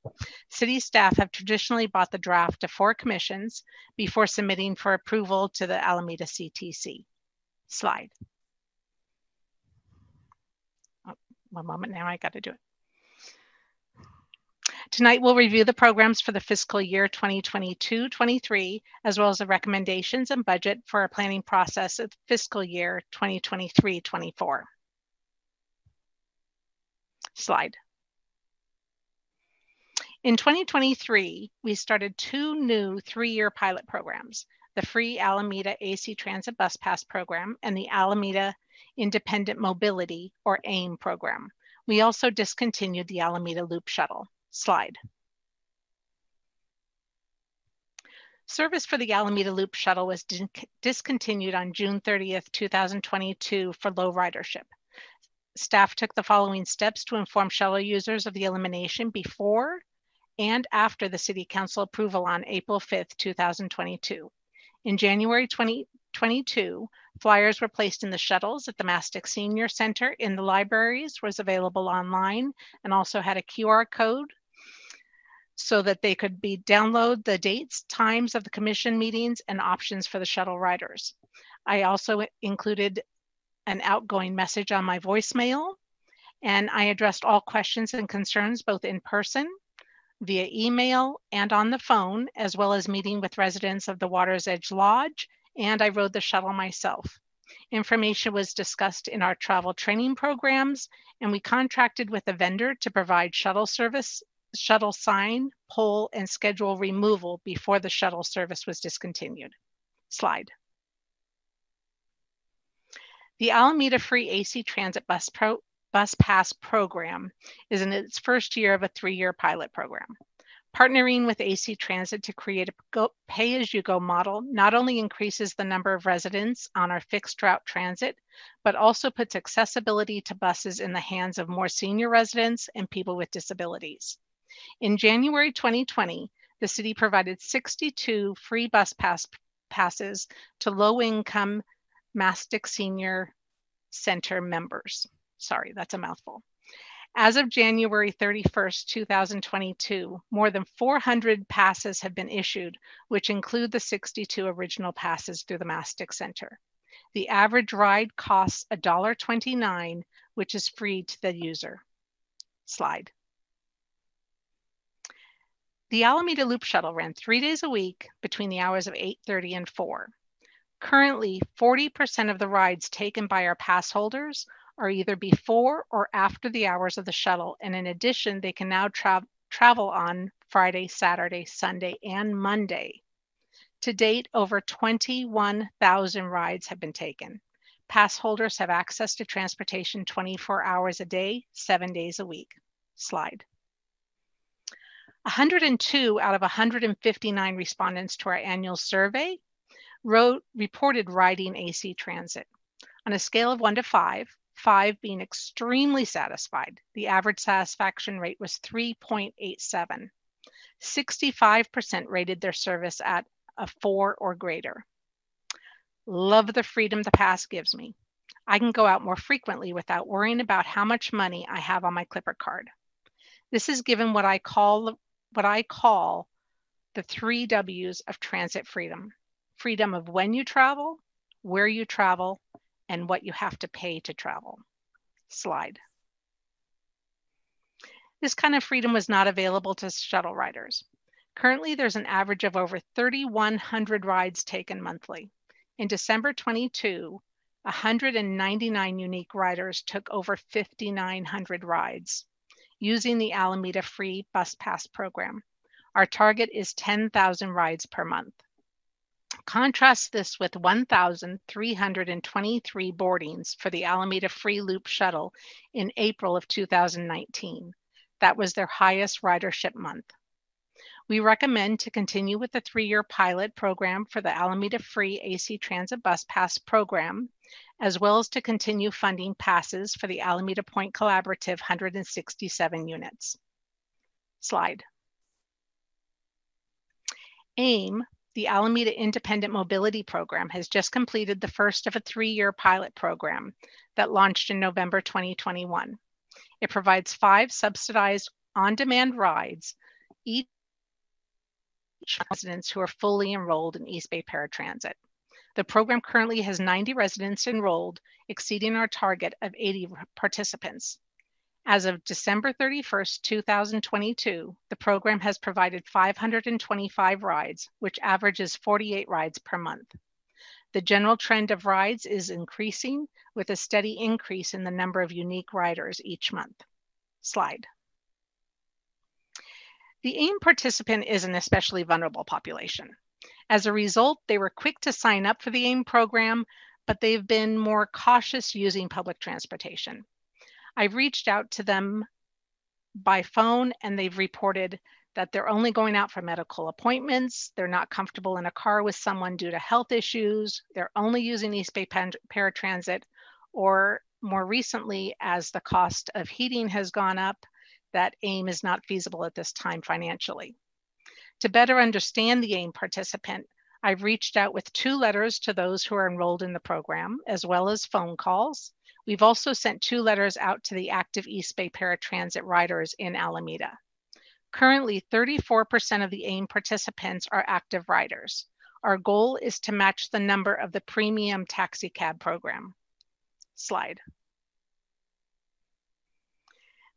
City staff have traditionally brought the draft to four commissions before submitting for approval to the Alameda CTC. Slide. Oh, one moment now, I got to do it. Tonight, we'll review the programs for the fiscal year 2022-23, as well as the recommendations and budget for our planning process of fiscal year 2023-24. Slide. In 2023, we started two new three-year pilot programs, the free Alameda AC Transit Bus Pass program and the Alameda Independent Mobility or AIM program. We also discontinued the Alameda Loop Shuttle. Slide. Service for the Alameda Loop Shuttle was discontinued on June 30th, 2022 for low ridership. Staff took the following steps to inform shuttle users of the elimination before and after the City Council approval on April 5th, 2022. In January 2022, flyers were placed in the shuttles at the Mastick Senior Center in the libraries, was available online, and also had a QR code so that they could be download the dates, times of the commission meetings, and options for the shuttle riders. I also included an outgoing message on my voicemail, and I addressed all questions and concerns both in person via email and on the phone, as well as meeting with residents of the Water's Edge Lodge, and I rode the shuttle myself. Information was discussed in our travel training programs, and we contracted with a vendor to provide shuttle service, shuttle sign, pole, and schedule removal before the shuttle service was discontinued. Slide. The Alameda Free AC Transit Bus Pro Bus Pass program is in its first year of a three-year pilot program. Partnering with AC Transit to create a pay-as-you-go model not only increases the number of residents on our fixed route transit, but also puts accessibility to buses in the hands of more senior residents and people with disabilities. In January 2020, the city provided 62 free bus pass passes to low-income Mastick Senior Center members. Sorry, that's a mouthful. As of January 31st, 2022, more than 400 passes have been issued, which include the 62 original passes through the Mastick Center. The average ride costs $1.29, which is free to the user. Slide. The Alameda Loop Shuttle ran three days a week between the hours of 8.30 and 4. Currently, 40% of the rides taken by our pass holders are either before or after the hours of the shuttle. And in addition, they can now tra travel on Friday, Saturday, Sunday, and Monday. To date, over 21,000 rides have been taken. Pass holders have access to transportation 24 hours a day, seven days a week. Slide. 102 out of 159 respondents to our annual survey wrote, reported riding AC transit. On a scale of one to five, five being extremely satisfied. The average satisfaction rate was 3.87. 65% rated their service at a four or greater. Love the freedom the pass gives me. I can go out more frequently without worrying about how much money I have on my Clipper card. This is given what I call what I call the three W's of transit freedom. Freedom of when you travel, where you travel, and what you have to pay to travel. Slide. This kind of freedom was not available to shuttle riders. Currently, there's an average of over 3,100 rides taken monthly. In December 22, 199 unique riders took over 5,900 rides using the Alameda Free Bus Pass program. Our target is 10,000 rides per month. Contrast this with 1,323 boardings for the Alameda Free Loop Shuttle in April of 2019. That was their highest ridership month. We recommend to continue with the three-year pilot program for the Alameda Free AC Transit Bus Pass program, as well as to continue funding passes for the Alameda Point Collaborative 167 units. Slide. AIM, the Alameda Independent Mobility Program, has just completed the first of a three-year pilot program that launched in November 2021. It provides five subsidized on-demand rides, each residents who are fully enrolled in East Bay Paratransit. The program currently has 90 residents enrolled, exceeding our target of 80 participants. As of December 31st, 2022, the program has provided 525 rides, which averages 48 rides per month. The general trend of rides is increasing with a steady increase in the number of unique riders each month. Slide. The AIM participant is an especially vulnerable population. As a result, they were quick to sign up for the AIM program, but they've been more cautious using public transportation. I've reached out to them by phone and they've reported that they're only going out for medical appointments. They're not comfortable in a car with someone due to health issues. They're only using East Bay Paratransit, or more recently, as the cost of heating has gone up, that AIM is not feasible at this time financially. To better understand the AIM participant, I've reached out with two letters to those who are enrolled in the program, as well as phone calls. We've also sent two letters out to the active East Bay paratransit riders in Alameda. Currently, 34% of the AIM participants are active riders. Our goal is to match the number of the premium taxi cab program. Slide.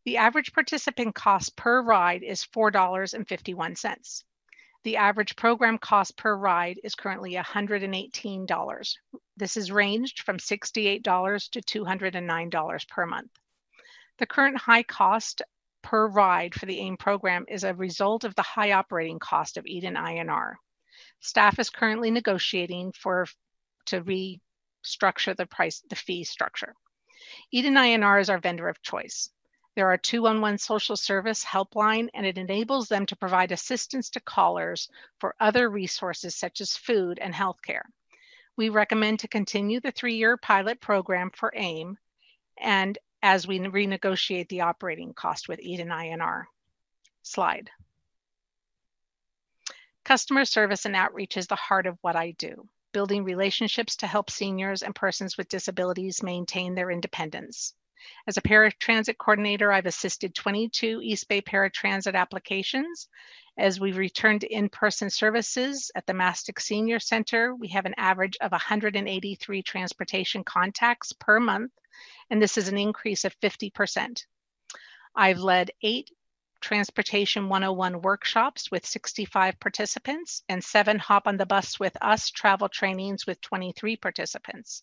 The average participant cost per ride is $4.51. The average program cost per ride is currently $118. This has ranged from $68 to $209 per month. The current high cost per ride for the AIM program is a result of the high operating cost of Eden I&R. Staff is currently negotiating for to restructure the price, the fee structure. Eden I&R is our vendor of choice. There are 211 social service helpline, and it enables them to provide assistance to callers for other resources such as food and healthcare. We recommend to continue the three-year pilot program for AIM and as we renegotiate the operating cost with Eden I&R. Slide. Customer service and outreach is the heart of what I do, building relationships to help seniors and persons with disabilities maintain their independence. As a paratransit coordinator, I've assisted 22 East Bay paratransit applications. As we return to in-person services at the Mastick Senior Center, we have an average of 183 transportation contacts per month, and this is an increase of 50%. I've led eight Transportation 101 workshops with 65 participants and seven Hop on the Bus with Us travel trainings with 23 participants.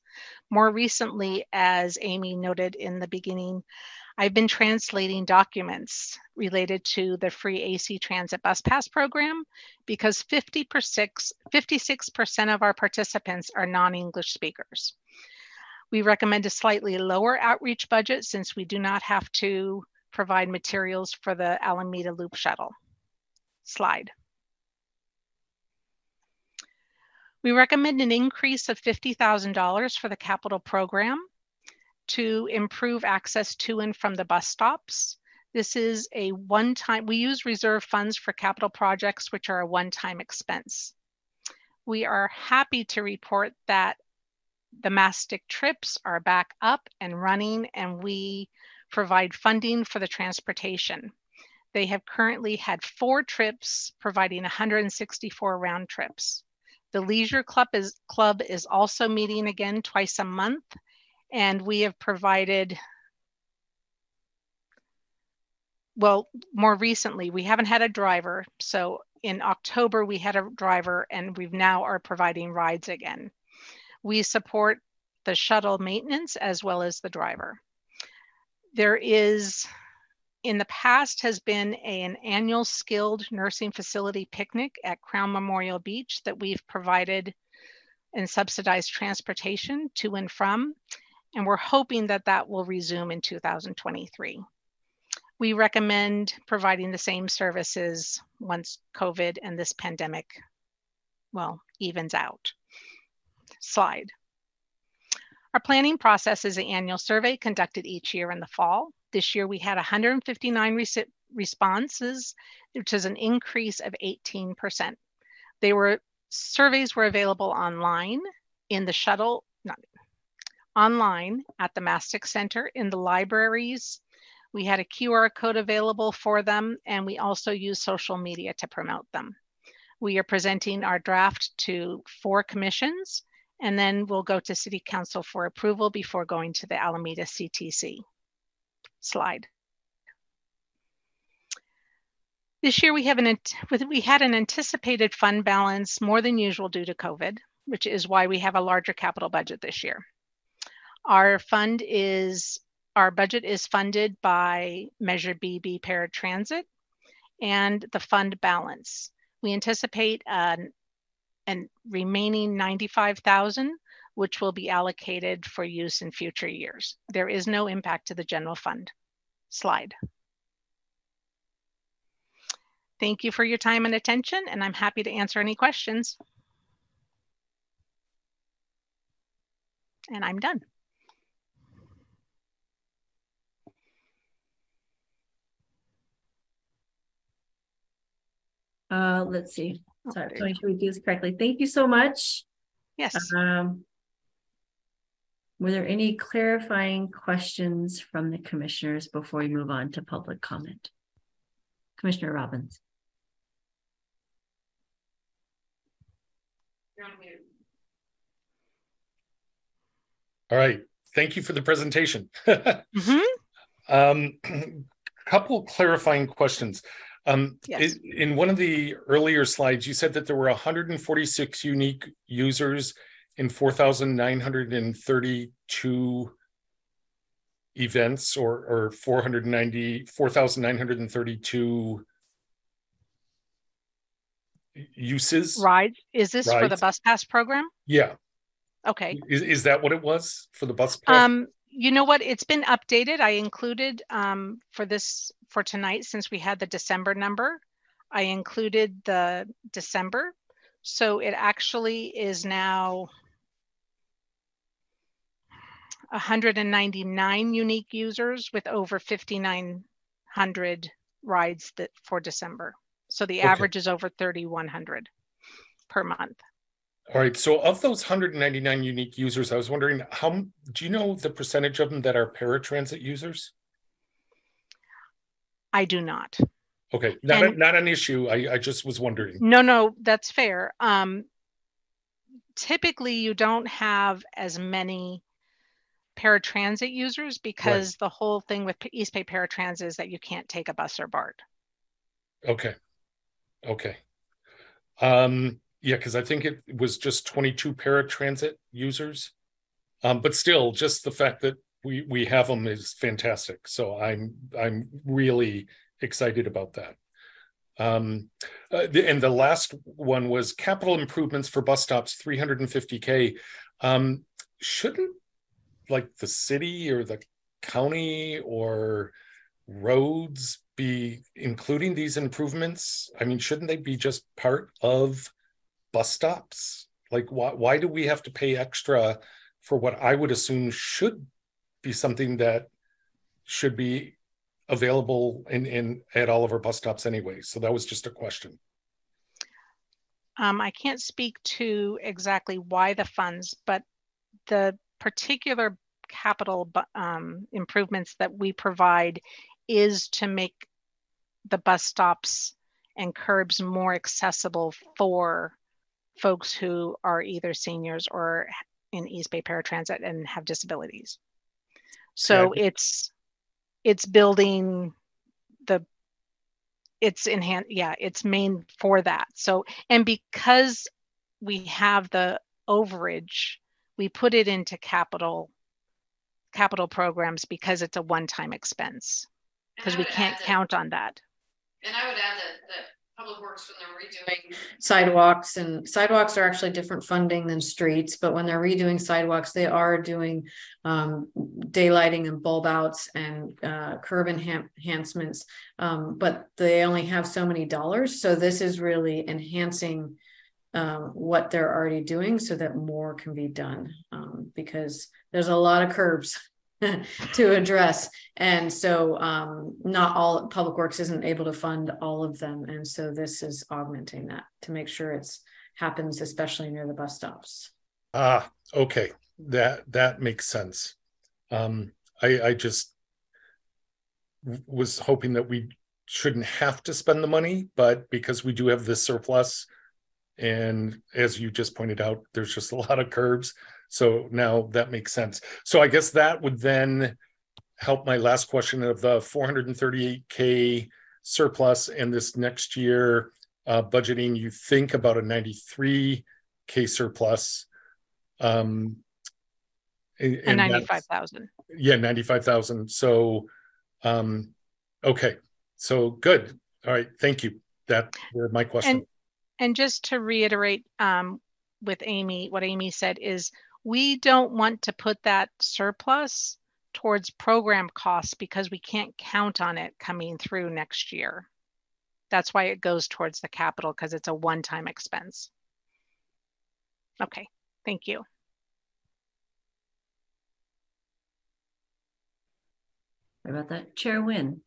More recently, as Amy noted in the beginning, I've been translating documents related to the free AC Transit Bus Pass program because 56% of our participants are non-English speakers. We recommend a slightly lower outreach budget since we do not have to provide materials for the Alameda Loop Shuttle. Slide. We recommend an increase of $50,000 for the capital program. to improve access to and from the bus stops. This is a one-time, we use reserve funds for capital projects, which are a one-time expense. We are happy to report that the Mastick trips are back up and running and we provide funding for the transportation. They have currently had four trips providing 164 round trips. The Leisure Club is, Club is also meeting again twice a month and we have provided well, more recently, we haven't had a driver. So in October, we had a driver and we've now are providing rides again. We support the shuttle maintenance as well as the driver. There is, in the past, has been a, an annual skilled nursing facility picnic at Crown Memorial Beach that we've provided and subsidized transportation to and from. And we're hoping that that will resume in 2023 we recommend providing the same services once COVID and this pandemic, well, evens out. Slide. Our planning process is an annual survey conducted each year in the fall. This year we had 159 responses, which is an increase of 18%. They were surveys were available online in the shuttle, not online at the Mastick Center, in the libraries, we had a QR code available for them, and we also use social media to promote them. We are presenting our draft to four commissions, and then we'll go to City Council for approval before going to the Alameda CTC. Slide. This year we have an we had an anticipated fund balance more than usual due to COVID, which is why we have a larger capital budget this year. Our fund is our budget is funded by Measure BB Paratransit and the fund balance. We anticipate an, an remaining 95,000 which will be allocated for use in future years. There is no impact to the general fund. Slide. Thank you for your time and attention, and I'm happy to answer any questions. And I'm done. Uh, let's see. Sorry, let me sure we do this correctly. Thank you so much. Yes. Um, were there any clarifying questions from the commissioners before we move on to public comment? Commissioner Robbins. All right. Thank you for the presentation. *laughs* mm -hmm. um, *clears throat* couple clarifying questions. Um, yes. in one of the earlier slides, you said that there were 146 unique users in 4,932 events or, or 490, 4,932 uses. Rides. Is this rides? for the bus pass program? Yeah. Okay. Is, is that what it was for the bus pass? Um, you know what? It's been updated. I included um, for this for tonight since we had the December number. I included the December, so it actually is now 199 unique users with over 5,900 rides that for December. So the okay. average is over 3,100 per month. All right. So of those 199 unique users, I was wondering how do you know the percentage of them that are paratransit users? I do not. Okay, not, and, a, not an issue. I, I just was wondering. No, no, that's fair. Um, typically, you don't have as many paratransit users because right. the whole thing with East Bay Paratransit is that you can't take a bus or BART. Okay. Okay. Um, yeah, because I think it was just 22 paratransit users. Um, but still, just the fact that we we have them is fantastic. So I'm I'm really excited about that. Um, uh, the, and the last one was capital improvements for bus stops, 350k. Um, shouldn't like the city or the county or roads be including these improvements? I mean, shouldn't they be just part of bus stops? Like, why, why do we have to pay extra for what I would assume should be something that should be available in, in, at all of our bus stops anyway. So that was just a question. Um, I can't speak to exactly why the funds, but the particular capital um, improvements that we provide is to make the bus stops and curbs more accessible for folks who are either seniors or in East Bay Paratransit and have disabilities. So it's it's building the it's enhanced yeah it's main for that so and because we have the overage we put it into capital capital programs because it's a one-time expense because we can't count on that And I would add that, that Public Works, when they're redoing sidewalks and sidewalks are actually different funding than streets, but when they're redoing sidewalks, they are doing um, daylighting and bulb outs and uh, curb enhan- enhancements. Um, but they only have so many dollars. So this is really enhancing um, what they're already doing so that more can be done. Um, because there's a lot of curbs *laughs* to address. And so um, not all Public Works isn't able to fund all of them. And so this is augmenting that to make sure it's happens, especially near the bus stops. Ah, okay, that, that makes sense. Um, I, I just was hoping that we shouldn't have to spend the money, but because we do have this surplus. And as you just pointed out, there's just a lot of curbs. So now that makes sense. So I guess that would then help my last question of the four hundred and thirty-eight K surplus and this next year uh, budgeting, you think about a ninety-three K surplus. Um. and- and and ninety-five thousand yeah, ninety-five thousand, so, um, okay, so good, all right, thank you, that were my question. And just to reiterate um, with Amy, what Amy said is we don't want to put that surplus towards program costs because we can't count on it coming through next year. That's why it goes towards the capital because it's a one-time expense. Okay, thank you. Sorry about that. Chair Wynn.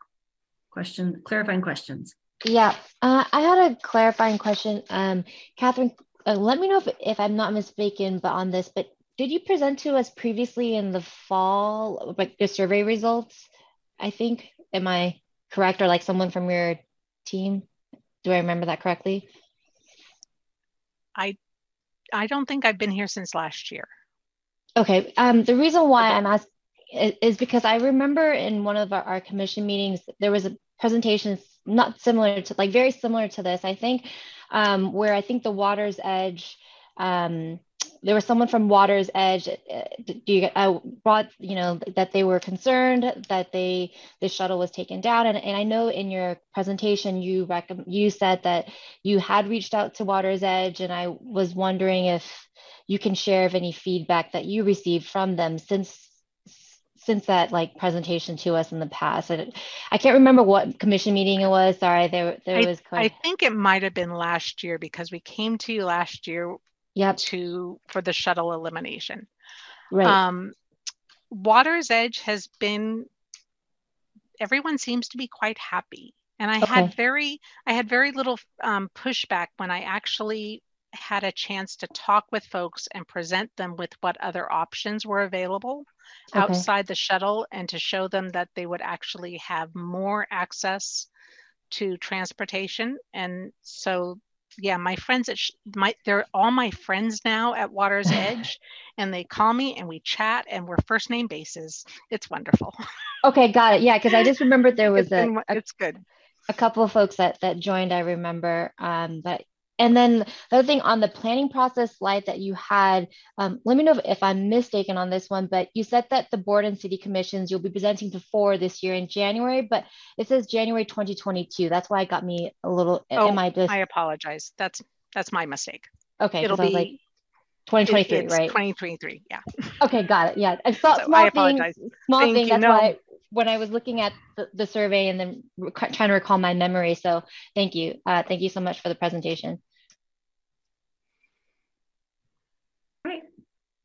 Question, clarifying questions. Yeah, uh, I had a clarifying question. Um, Catherine, uh, let me know if, if I'm not mistaken, but on this, but did you present to us previously in the fall, like the survey results? I think, am I correct? Or like someone from your team? Do I remember that correctly? I I don't think I've been here since last year. Okay, um, the reason why. I'm asking is because I remember in one of our, our commission meetings, there was a presentation not similar to, like very similar to this, I think, um, where I think the Water's Edge, um, there was someone from Water's Edge, uh, do you, I brought, you know, that they were concerned that they, the shuttle was taken down. And, and I know in your presentation, you recommend, you said that you had reached out to Water's Edge and I was wondering if you can share of any feedback that you received from them since since that like presentation to us in the past. I, I can't remember what commission meeting it was. Sorry, there there was I think it might have been last year because we came to you last year yep, to, for the shuttle elimination. right. Um, Water's Edge has been, everyone seems to be quite happy. And I Okay. had very, I had very little um, pushback when I actually had a chance to talk with folks and present them with what other options were available Okay. outside the shuttle and to show them that they would actually have more access to transportation. And so, yeah, my friends at, Sh- my, they're all my friends now at Water's *laughs* Edge and they call me and we chat and we're first name bases. It's wonderful. *laughs* Okay, got it. Yeah, because I just remembered there was It's a, been, a, it's good. a couple of folks that that joined i remember um but and then the other thing on the planning process slide that you had um, let me know if, if i'm mistaken on this one but you said that the board and city commissions you'll be presenting to four this year in january but it says january 2022 that's why it got me a little Oh, am i just I apologize. That's, that's my mistake. Okay, It'll I like be. it- 2023 it's right 2023, yeah. okay got it yeah i saw So I small apologize. things small Thank thing that's why when i was looking at the, the survey and then trying to recall my memory so thank you uh, thank you so much for the presentation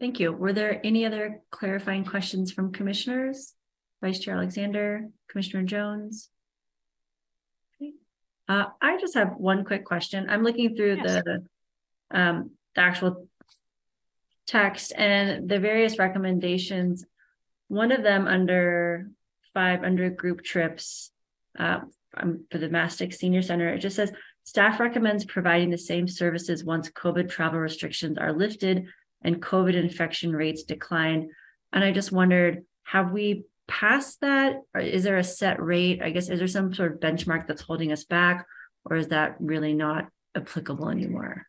Thank you. Were there any other clarifying questions from commissioners? Vice Chair Alexander, Commissioner Jones? Okay. Uh, I just have one quick question. I'm looking through Yes. the, um, the actual text and the various recommendations. One of them under five, under group trips, uh, um, for the Mastick Senior Center, it just says, staff recommends providing the same services once COVID travel restrictions are lifted and COVID infection rates decline. And I just wondered, have we passed that? Or is there a set rate? I guess, is there some sort of benchmark that's holding us back? Or is that really not applicable anymore?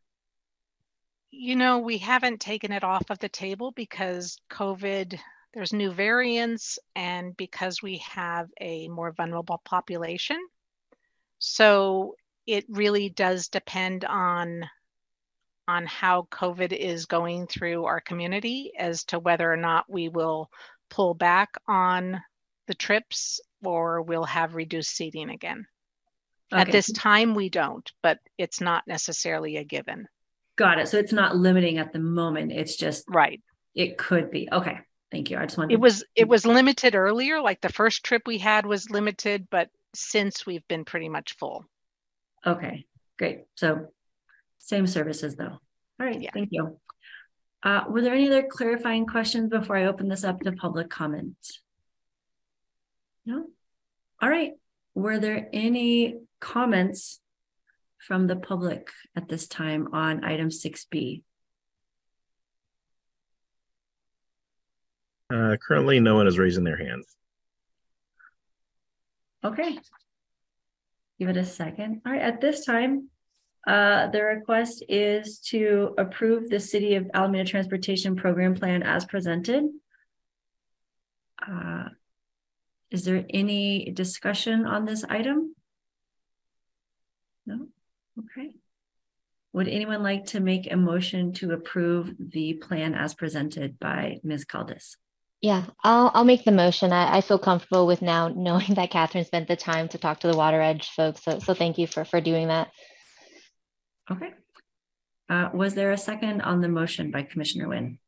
You know, we haven't taken it off of the table because COVID, there's new variants and because we have a more vulnerable population. So it really does depend on on how COVID is going through our community as to whether or not we will pull back on the trips or we'll have reduced seating again. At this time, we don't, but it's not necessarily a given. Got it. So it's not limiting at the moment. It's just, Right. it could be. Okay, thank you. I just wanted. It was it was limited earlier, like the first trip we had was limited, but since we've been pretty much full. Okay, great. So same services though. All right, Yeah. thank you. Uh, were there any other clarifying questions before I open this up to public comment? No? All right. Were there any comments from the public at this time on item six B? Uh, currently, no one is raising their hand. Okay. Give it a second. All right, at this time, uh, the request is to approve the City of Alameda Transportation Program Plan as presented. Uh, Is there any discussion on this item? No? Okay. Would anyone like to make a motion to approve the plan as presented by Ms. Caldas? Yeah, I'll, I'll make the motion. I, I feel comfortable with now knowing *laughs* that Catherine spent the time to talk to the Water Edge folks. So, so thank you for, for doing that. Okay. Uh, was there a second on the motion by Commissioner Wynn?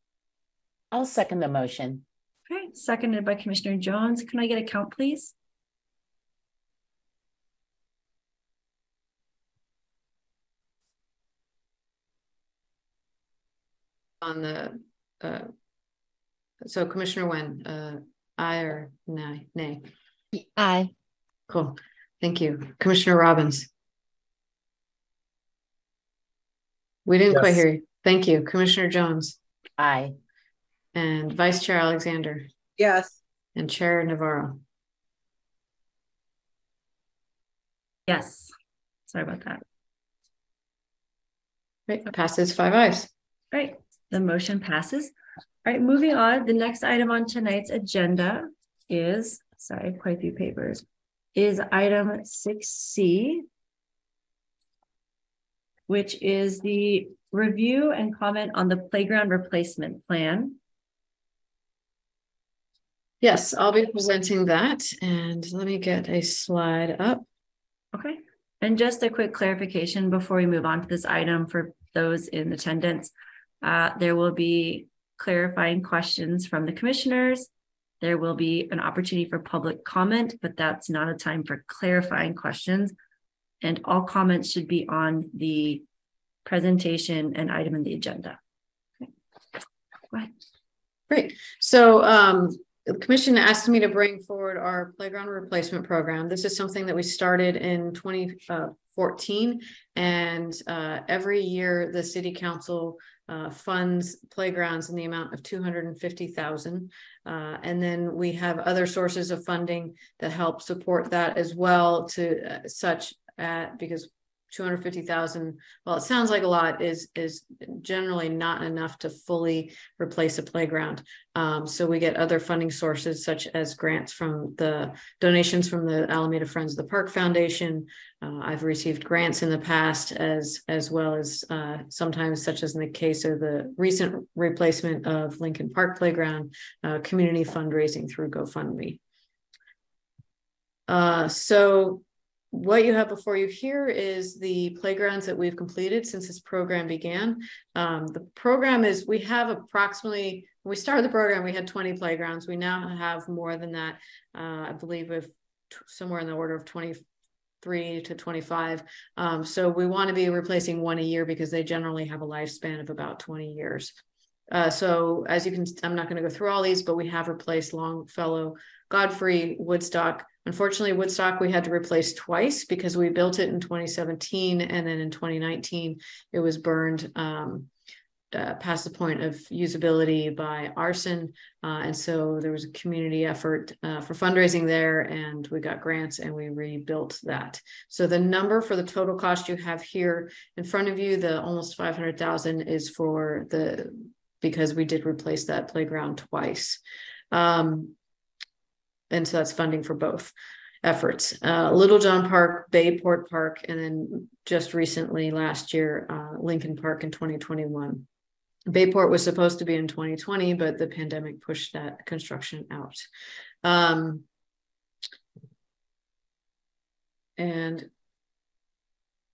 I'll second the motion. Okay, seconded by Commissioner Jones. Can I get a count, please? On the, uh, so Commissioner Wynn, uh, aye or nay, nay? Aye. Cool. Thank you. Commissioner Robbins. We didn't quite hear you. Thank you. Commissioner Jones Aye. and Vice Chair Alexander Yes, and Chair Navarro. Yes. Sorry about that. Right, passes five ayes. Right, the motion passes. All right, moving on, the next item on tonight's agenda is, sorry, quite a few papers, is item six C. Which is the review and comment on the playground replacement plan. Yes, I'll be presenting that and let me get a slide up. Okay, and just a quick clarification before we move on to this item for those in attendance. Uh, there will be clarifying questions from the commissioners. There will be an opportunity for public comment, but that's not a time for clarifying questions. And all comments should be on the presentation and item in the agenda. Okay. Go ahead. Great. So um, the commission asked me to bring forward our playground replacement program. This is something that we started in twenty uh. And uh, every year, the city council uh, funds playgrounds in the amount of two hundred and fifty thousand. Uh, and then we have other sources of funding that help support that as well to uh, such at, because two hundred fifty thousand, well, it sounds like a lot, is is generally not enough to fully replace a playground. Um, so we get other funding sources such as grants from the donations from the Alameda Friends of the Park Foundation. Uh, I've received grants in the past as as well as uh, sometimes, such as in the case of the recent replacement of Lincoln Park Playground, uh, community fundraising through GoFundMe. Uh, so what you have before you here is the playgrounds that we've completed since this program began. Um, the program is, we have approximately, when we started the program, we had 20 playgrounds. We now have more than that. Uh, I believe we've somewhere in the order of 23 to 25. Um, so we want to be replacing one a year because they generally have a lifespan of about 20 years. Uh, so as you can, I'm not going to go through all these, but we have replaced Longfellow, Godfrey, Woodstock. Unfortunately, Woodstock we had to replace twice because we built it in 2017 and then in 2019 it was burned um, uh, past the point of usability by arson. Uh, and so there was a community effort uh, for fundraising there, and we got grants and we rebuilt that. So the number for the total cost you have here in front of you, the almost 500,000 is for the because we did replace that playground twice. Um, and so that's funding for both efforts. Uh, Little John Park, Bayport Park, and then just recently last year, uh, Lincoln Park in 2021. Bayport was supposed to be in 2020, but the pandemic pushed that construction out. Um, and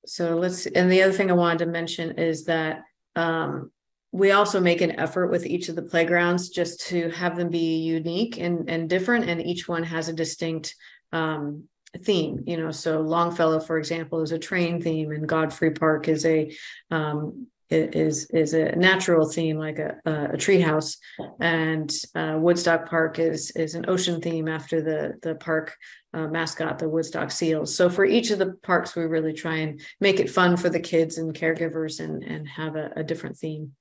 so let's, and the other thing I wanted to mention is that um, we also make an effort with each of the playgrounds just to have them be unique and, and different and each one has a distinct um, theme you know so longfellow for example is a train theme and godfrey park is a um, is is a natural theme like a, a tree house and uh, woodstock park is is an ocean theme after the the park uh, mascot the woodstock seals. So for each of the parks we really try and make it fun for the kids and caregivers and and have a, a different theme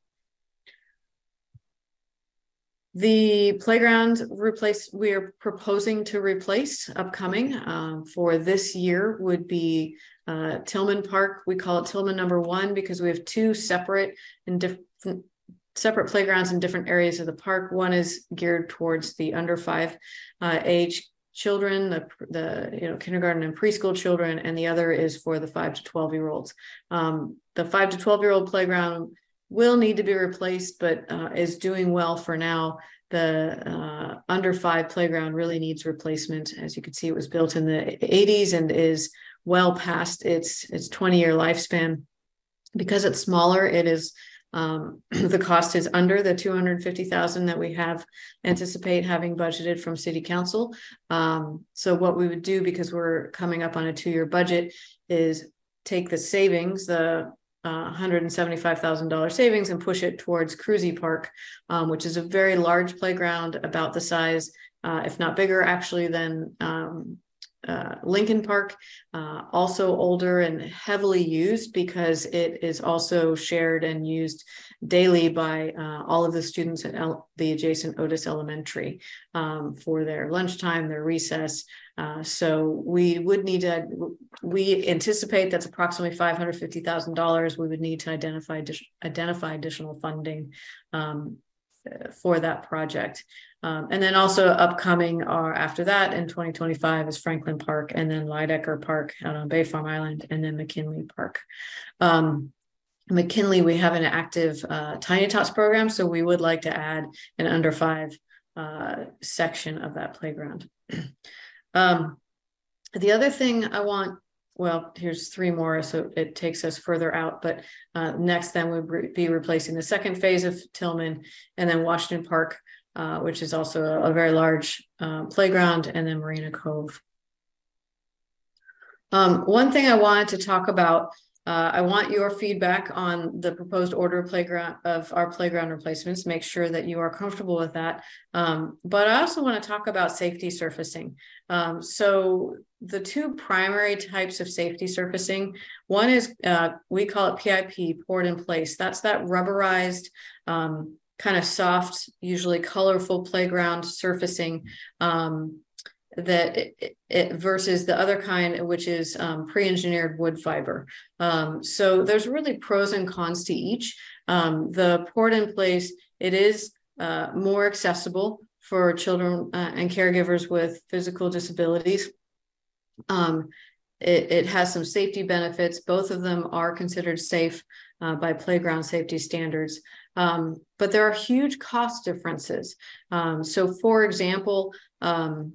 the playground replace, we are proposing to replace upcoming um, for this year would be uh, Tillman Park. We call it Tillman number one because we have two separate and different separate playgrounds in different areas of the park. One is geared towards the under five uh, age children, the, the you know kindergarten and preschool children, and the other is for the five to 12 year olds. Um, the five to 12 year old playground will need to be replaced, but uh, is doing well for now. The uh, under five playground really needs replacement. As you can see, it was built in the 80s and is well past its its 20 year lifespan. Because it's smaller, it is um, *clears throat* the cost is under the 250,000 that we have anticipate having budgeted from city council. Um, so what we would do, because we're coming up on a two year budget, is take the savings, the uh, $175,000 savings and push it towards Krusi Park, um, which is a very large playground, about the size, uh, if not bigger, actually, than um, uh, Lincoln Park. Uh, also older and heavily used because it is also shared and used daily by uh, all of the students at the adjacent Otis Elementary um, for their lunchtime, their recess. Uh, so we would need to, we anticipate that's approximately five hundred fifty thousand dollars. We would need to identify identify additional funding um, for that project. Um, and then also upcoming are after that in 2025 is Franklin Park and then Leydecker Park out on Bay Farm Island and then McKinley Park. Um, McKinley, we have an active uh, Tiny Tots program, so we would like to add an under five uh, section of that playground. *clears throat* Um, the other thing I want, well, here's three more, so it takes us further out. But uh, next, then we'd be replacing the second phase of Tillman, and then Washington Park, uh, which is also a, a very large uh, playground, and then Marina Cove. Um, one thing I wanted to talk about uh, I want your feedback on the proposed order of playground of our playground replacements. Make sure that you are comfortable with that. Um, but I also want to talk about safety surfacing. Um, so the two primary types of safety surfacing, one is uh, we call it PIP, poured in place. That's that rubberized, um, kind of soft, usually colorful playground surfacing um, that it, it, versus the other kind, which is um, pre-engineered wood fiber. Um, so there's really pros and cons to each. Um, the poured in place, it is uh, more accessible for children uh, and caregivers with physical disabilities. Um, it, it, has some safety benefits. Both of them are considered safe uh, by playground safety standards. Um, but there are huge cost differences. Um, so, for example, um,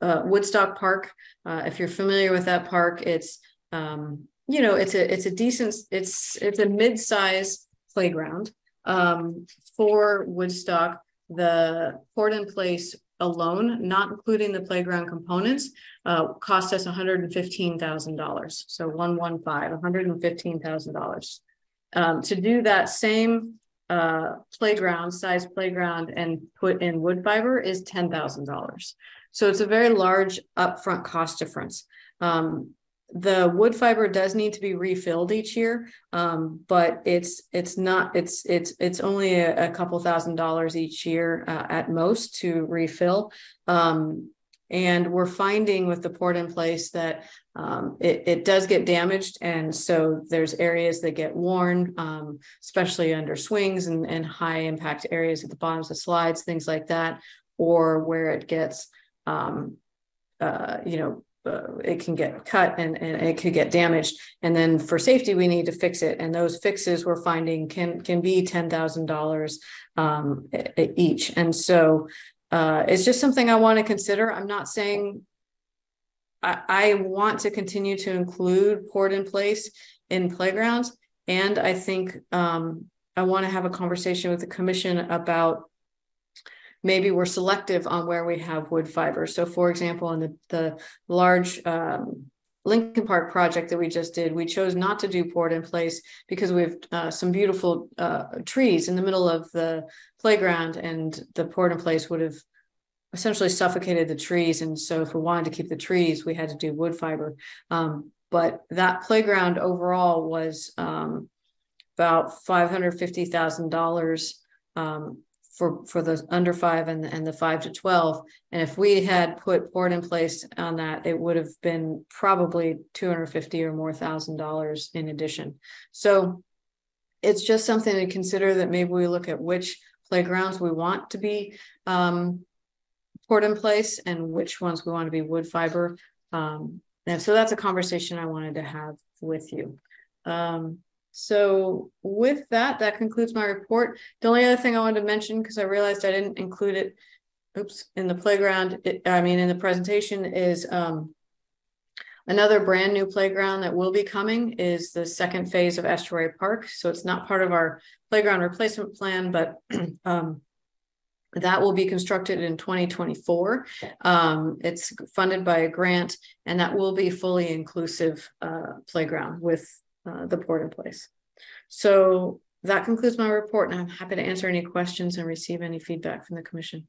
uh, Woodstock Park. Uh, if you're familiar with that park, it's um, you know it's a it's a decent it's it's a mid-size playground um, for Woodstock. The port in place alone, not including the playground components, uh, cost us $115,000. So 115, $115,000. Um, to do that same uh, playground, size playground, and put in wood fiber is $10,000. So it's a very large upfront cost difference. Um, the wood fiber does need to be refilled each year um, but it's it's not it's it's it's only a, a couple thousand dollars each year uh, at most to refill um, and we're finding with the port in place that um, it, it does get damaged and so there's areas that get worn um, especially under swings and, and high impact areas at the bottoms of slides things like that or where it gets um, uh, you know uh, it can get cut and, and it could get damaged. And then for safety, we need to fix it. And those fixes we're finding can can be ten thousand dollars um, each. And so uh, it's just something I want to consider. I'm not saying I, I want to continue to include port in place in playgrounds, and I think um, I want to have a conversation with the commission about maybe we're selective on where we have wood fiber. So for example, in the, the large um, Lincoln Park project that we just did, we chose not to do port in place because we have uh, some beautiful uh, trees in the middle of the playground and the port in place would have essentially suffocated the trees. And so if we wanted to keep the trees, we had to do wood fiber. Um, but that playground overall was um, about $550,000 um, for for the under five and and the five to twelve. And if we had put port in place on that, it would have been probably two hundred fifty or more thousand dollars in addition. So it's just something to consider that maybe we look at which playgrounds we want to be um, port in place and which ones we want to be wood fiber. Um, and so that's a conversation I wanted to have with you. Um, so with that, that concludes my report. The only other thing I wanted to mention, because I realized I didn't include it, oops, in the playground, it, I mean, in the presentation is um, another brand new playground that will be coming is the second phase of Estuary Park. So it's not part of our playground replacement plan, but *clears throat* um, that will be constructed in 2024. Um, it's funded by a grant and that will be fully inclusive uh, playground with uh, the port in place. So that concludes my report and I'm happy to answer any questions and receive any feedback from the commission.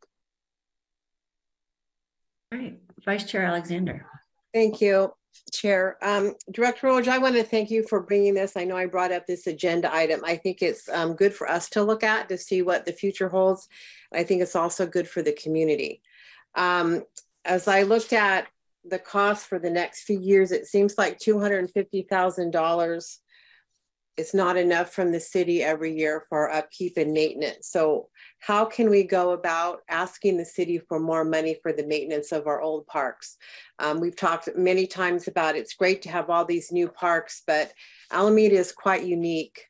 All right, Vice Chair Alexander. Thank you, Chair. Um, Director Roach, I want to thank you for bringing this. I know I brought up this agenda item. I think it's um, good for us to look at to see what the future holds. I think it's also good for the community. Um, as I looked at the cost for the next few years, it seems like $250,000 is not enough from the city every year for upkeep and maintenance. So how can we go about asking the city for more money for the maintenance of our old parks? Um, we've talked many times about it's great to have all these new parks, but Alameda is quite unique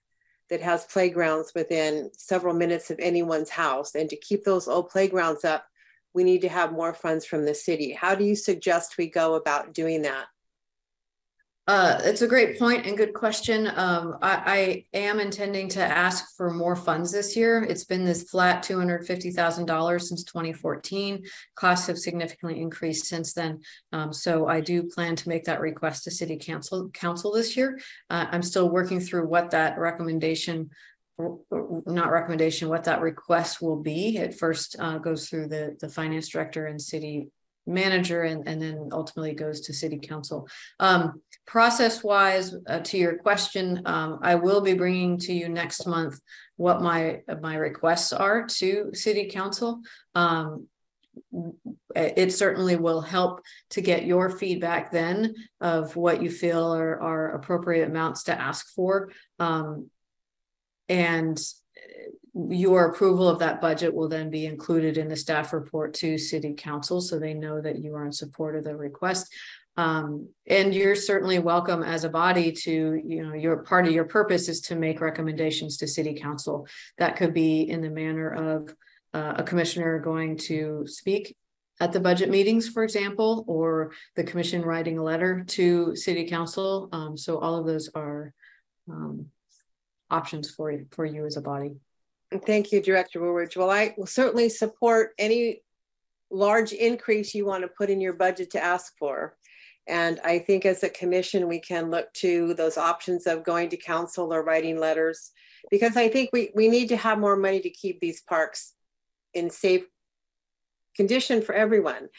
that has playgrounds within several minutes of anyone's house. And to keep those old playgrounds up, we need to have more funds from the city. How do you suggest we go about doing that? Uh, it's a great point and good question. Um, I, I, am intending to ask for more funds this year. It's been this flat $250,000 since 2014. Costs have significantly increased since then. Um, so I do plan to make that request to City Council Council this year. Uh, I'm still working through what that recommendation not recommendation, what that request will be. It first uh, goes through the, the finance director and city manager and, and then ultimately goes to city council. Um, process wise, uh, to your question, um, I will be bringing to you next month what my my requests are to city council. Um, it certainly will help to get your feedback then of what you feel are, are appropriate amounts to ask for. Um, and your approval of that budget will then be included in the staff report to city council so they know that you are in support of the request um, and you're certainly welcome as a body to you know your part of your purpose is to make recommendations to city council that could be in the manner of uh, a commissioner going to speak at the budget meetings, for example, or the commission writing a letter to city council. Um, so all of those are um, options for you, for you as a body. Thank you, Director Wooldridge. Well, I will certainly support any large increase you want to put in your budget to ask for. And I think as a commission, we can look to those options of going to council or writing letters. Because I think we, we need to have more money to keep these parks in safe condition for everyone.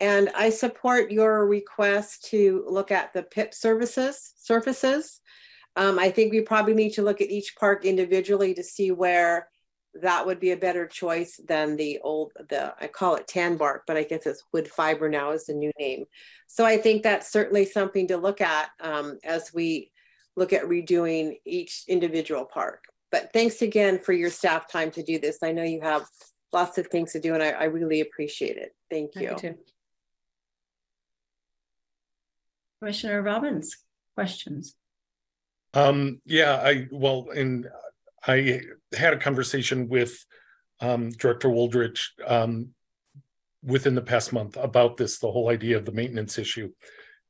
And I support your request to look at the PIP services, surfaces. Um, I think we probably need to look at each park individually to see where that would be a better choice than the old, the, I call it tan bark, but I guess it's wood fiber now is the new name. So I think that's certainly something to look at um, as we look at redoing each individual park. But thanks again for your staff time to do this. I know you have lots of things to do and I, I really appreciate it. Thank you. too. Commissioner Robbins, questions? Um, yeah, I, well, and I had a conversation with um, Director Wooldridge um, within the past month about this, the whole idea of the maintenance issue.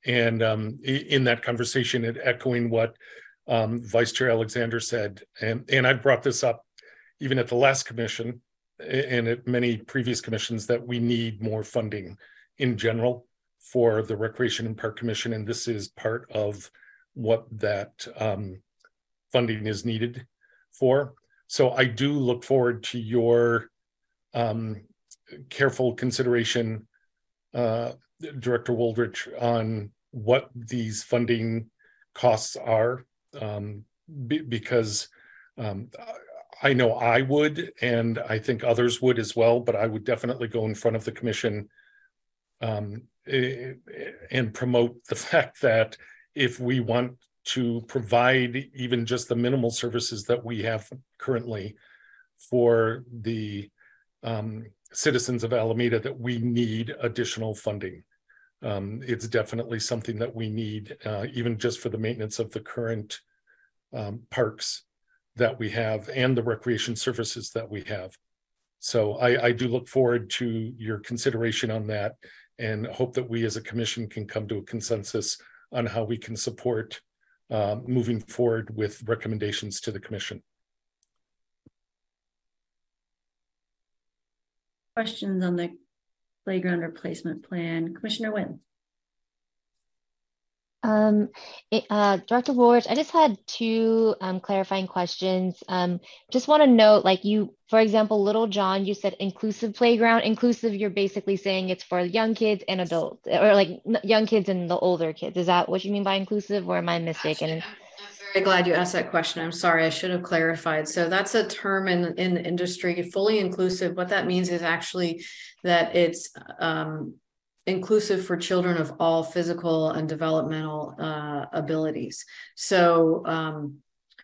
And um, in that conversation, it echoing what um, Vice Chair Alexander said, and, and I brought this up even at the last commission and at many previous commissions, that we need more funding in general for the Recreation and Park Commission, and this is part of what that um, funding is needed for. So I do look forward to your um, careful consideration, uh, Director Wooldridge, on what these funding costs are. Um, be- because um, I know I would, and I think others would as well, but I would definitely go in front of the commission um, eh, and promote the *laughs* fact that if we want to provide even just the minimal services that we have currently for the um, citizens of Alameda, that we need additional funding. Um, it's definitely something that we need, uh, even just for the maintenance of the current um, parks that we have and the recreation services that we have. So I, I do look forward to your consideration on that and hope that we as a commission can come to a consensus on how we can support uh, moving forward with recommendations to the commission. Questions on the playground replacement plan? Commissioner Wynn? Um, it, uh, Director Ward, I just had two um, clarifying questions. Um, just want to note, like you, for example, Little John, you said inclusive playground. Inclusive, you're basically saying it's for young kids and adults, or like young kids and the older kids. Is that what you mean by inclusive, or am I mistaken? Very glad you asked that question. I'm sorry, I should have clarified. So that's a term in, in the industry, fully inclusive. What that means is actually that it's um, inclusive for children of all physical and developmental uh, abilities. So, um,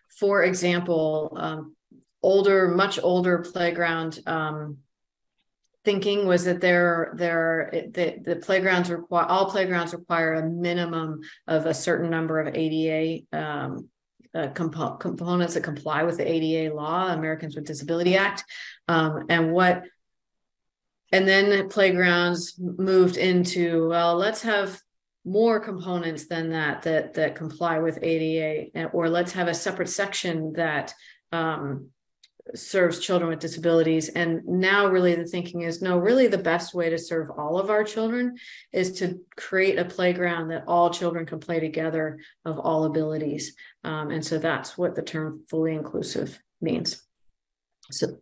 for example, um, older, much older playground um, thinking was that there, there, the, the playgrounds require, all playgrounds require a minimum of a certain number of ADA um, uh, compo- components that comply with the ADA law, Americans with Disability Act. Um, and what and then playgrounds moved into, well, let's have more components than that, that, that comply with ADA, or let's have a separate section that um, serves children with disabilities. And now really the thinking is, no, really the best way to serve all of our children is to create a playground that all children can play together of all abilities. Um, and so that's what the term fully inclusive means. So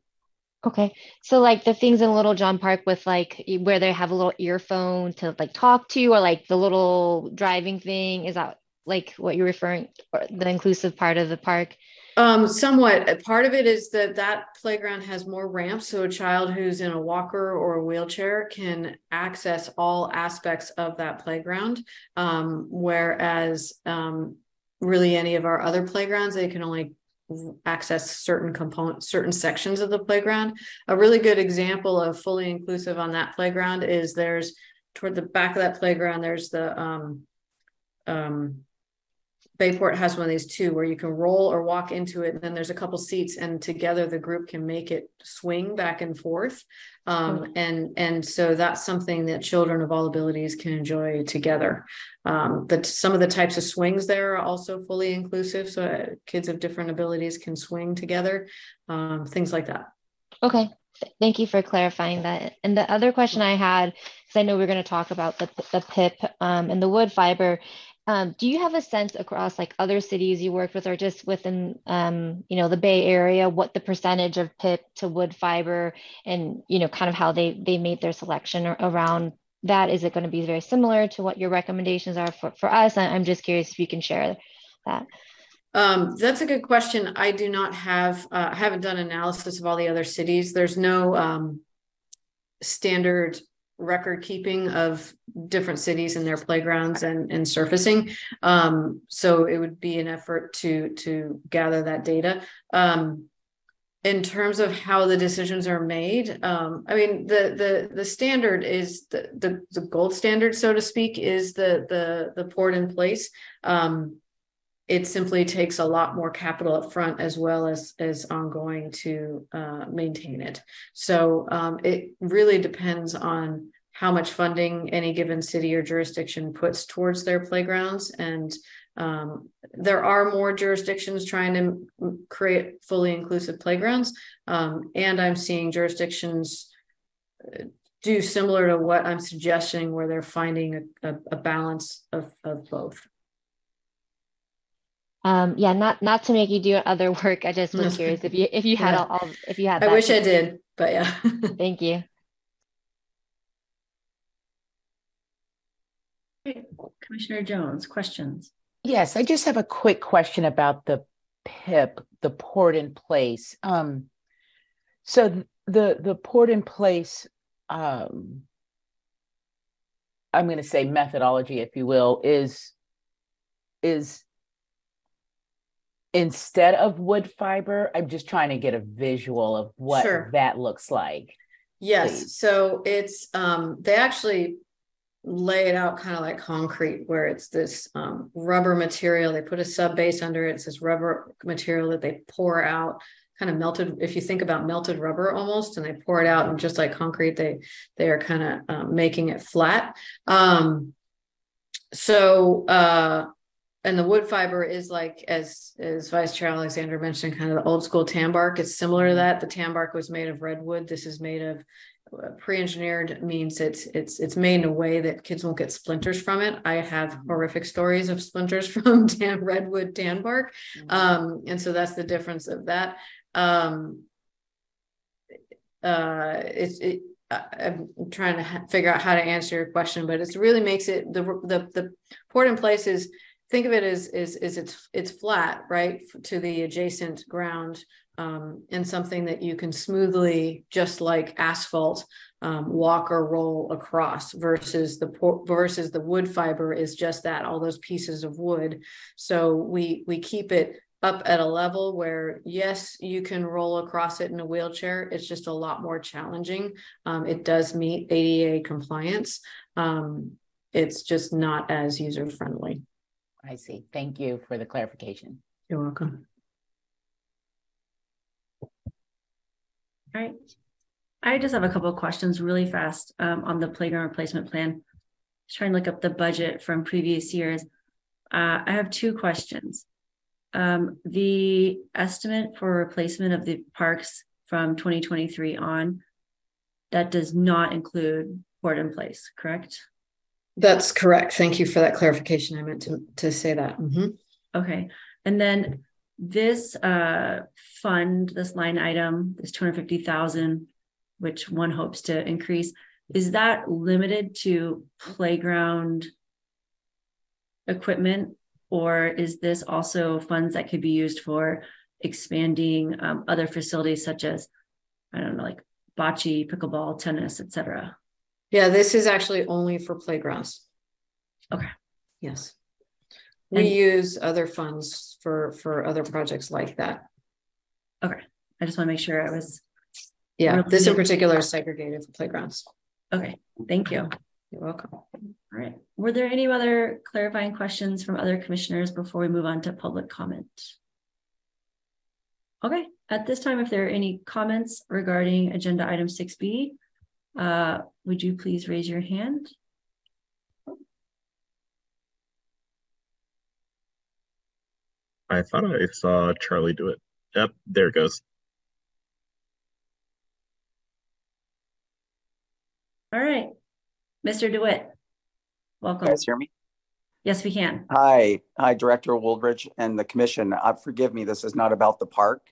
Okay, so like the things in Little John Park with like where they have a little earphone to like talk to, or like the little driving thing, is that like what you're referring, or the inclusive part of the park? Um, somewhat. Part of it is that that playground has more ramps, so a child who's in a walker or a wheelchair can access all aspects of that playground. Um, whereas, um, really any of our other playgrounds, they can only access certain components, certain sections of the playground. A really good example of fully inclusive on that playground is there's toward the back of that playground, there's the, um, um, Bayport has one of these too, where you can roll or walk into it, and then there's a couple seats, and together the group can make it swing back and forth. Um, and and so that's something that children of all abilities can enjoy together. Um, that some of the types of swings there are also fully inclusive, so uh, kids of different abilities can swing together, um, things like that. Okay, thank you for clarifying that. And the other question I had, because I know we're going to talk about the, the PIP um, and the wood fiber. Um, do you have a sense across like other cities you worked with or just within, um, you know, the Bay Area, what the percentage of PIP to wood fiber and, you know, kind of how they, they made their selection around that? Is it going to be very similar to what your recommendations are for, for us? I'm just curious if you can share that. Um, that's a good question. I do not have, uh, I haven't done analysis of all the other cities. There's no um, standard record keeping of different cities and their playgrounds and, and surfacing. Um, so it would be an effort to to gather that data. Um, in terms of how the decisions are made, um, I mean the the the standard is the, the the gold standard, so to speak, is the the the poured in place. Um, it simply takes a lot more capital up front as well as as ongoing to uh, maintain it. So um, it really depends on how much funding any given city or jurisdiction puts towards their playgrounds. And um, there are more jurisdictions trying to create fully inclusive playgrounds. Um, and I'm seeing jurisdictions uh, do similar to what I'm suggesting, where they're finding a, a, a balance of, of both. Um, yeah, not not to make you do other *laughs* work. I just was curious if you if you had Yeah. all, all if you had. I that. wish I did, but yeah. *laughs* Thank you. Commissioner Jones, questions? Yes, I just have a quick question about the PIP, the port in place. Um, so the the port in place, um, I'm going to say methodology, if you will, is is instead of wood fiber. I'm just trying to get a visual of what Sure. that looks like. Yes, please. so it's um they actually lay it out kind of like concrete where it's this um rubber material. They put a sub base under it. It's this rubber material that they pour out, kind of melted. If you think about melted rubber almost, and they pour it out and just like concrete, they they are kind of um, making it flat. Um so uh and the wood fiber is like as as vice chair alexander mentioned kind of the old school tan bark. It's similar to that. The tan bark was made of redwood this is made of uh, pre-engineered means it's it's it's made in a way that kids won't get splinters from it. I have horrific stories of splinters *laughs* from tan redwood tan bark. Um and so that's the difference of that. Um uh it's it I'm trying to figure out how to answer your question, but it really makes it the the the port in place is think of it as is is it's it's flat right to the adjacent ground um, and something that you can smoothly just like asphalt um, walk or roll across versus the versus the wood fiber is just that all those pieces of wood. So we we keep it up at a level where yes you can roll across it in a wheelchair it's just a lot more challenging. Um, it does meet ada compliance. Um, it's just not as user friendly I see. Thank you for the clarification. you're welcome All right. I just have a couple of questions really fast um, on the playground replacement plan. Just trying to look up the budget from previous years. Uh, I have two questions. Um, the estimate for replacement of the parks from 2023 on, that does not include port in place, correct? That's correct. Thank you for that clarification. I meant to, to say that. Mhm. Okay, and then this uh fund, this line item, this two hundred fifty thousand, which one hopes to increase, is that limited to playground equipment? Or is this also funds that could be used for expanding um other facilities such as, I don't know, like bocce, pickleball, tennis, et cetera? Yeah, this is actually only for playgrounds. Okay. Yes. We And- use other funds for, for other projects like that. Okay. I just want to make sure I was, Yeah, Really? this in particular is segregated for playgrounds. okay, thank you. You're welcome. All right. Were there any other clarifying questions from other commissioners before we move on to public comment? Okay, at this time, if there are any comments regarding agenda item six B, uh, would you please raise your hand? I thought I saw Charlie do it. Yep, there it goes. All right, Mr. DeWitt. You Welcome. guys hear me? Yes, we can. Hi, hi, Director Wooldridge and the commission. Uh, forgive me, this is not about the park.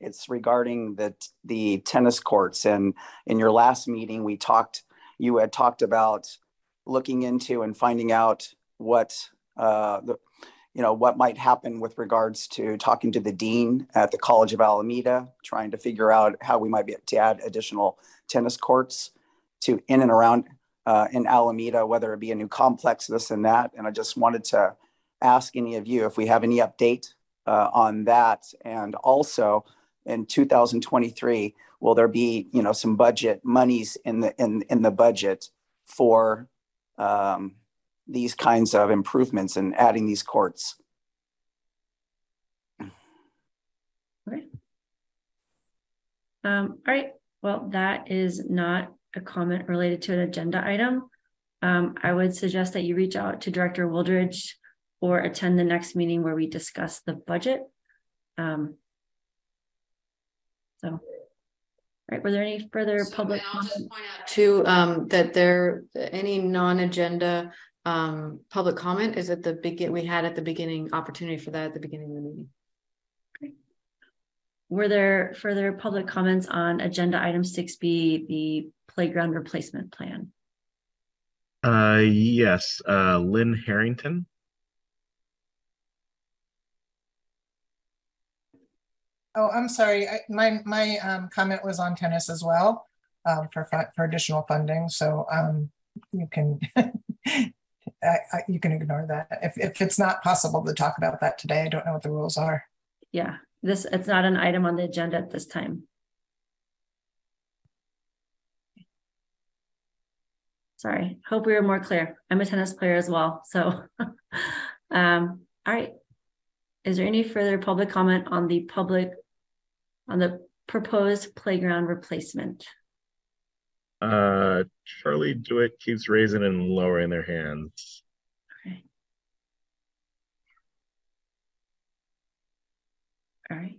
It's regarding the, the tennis courts. And in your last meeting, we talked, you had talked about looking into and finding out what, uh, the, you know, what might happen with regards to talking to the dean at the College of Alameda, trying to figure out how we might be able to add additional tennis courts to in and around uh, in Alameda, whether it be a new complex, this and that. And I just wanted to ask any of you if we have any update uh, on that. And also in 2023, will there be, you know, some budget monies in the in in the budget for um, these kinds of improvements and adding these courts? Um, all right, well, that is not a comment related to an agenda item. Um, I would suggest that you reach out to Director Wooldridge or attend the next meeting where we discuss the budget. Um, so, all right, were there any further So, public? and I'll just comment? point out Too, um, that there, any non-agenda, um, public comment is at the begin, we had at the beginning, opportunity for that at the beginning of the meeting. Were there further public comments on agenda item six B, the playground replacement plan? Uh, yes, uh, Lynn Harrington. Oh, I'm sorry. I, my my um, comment was on tennis as well um, for fu- for additional funding. So um, you can *laughs* I, I, you can ignore that if if it's not possible to talk about that today. I don't know what the rules are. Yeah, this, it's not an item on the agenda at this time. Sorry, hope we were more clear. I'm a tennis player as well, so. *laughs* Um, all right. Is there any further public comment on the public, on the proposed playground replacement? Uh, Charlie Dewitt keeps raising and lowering their hands. Okay. All right.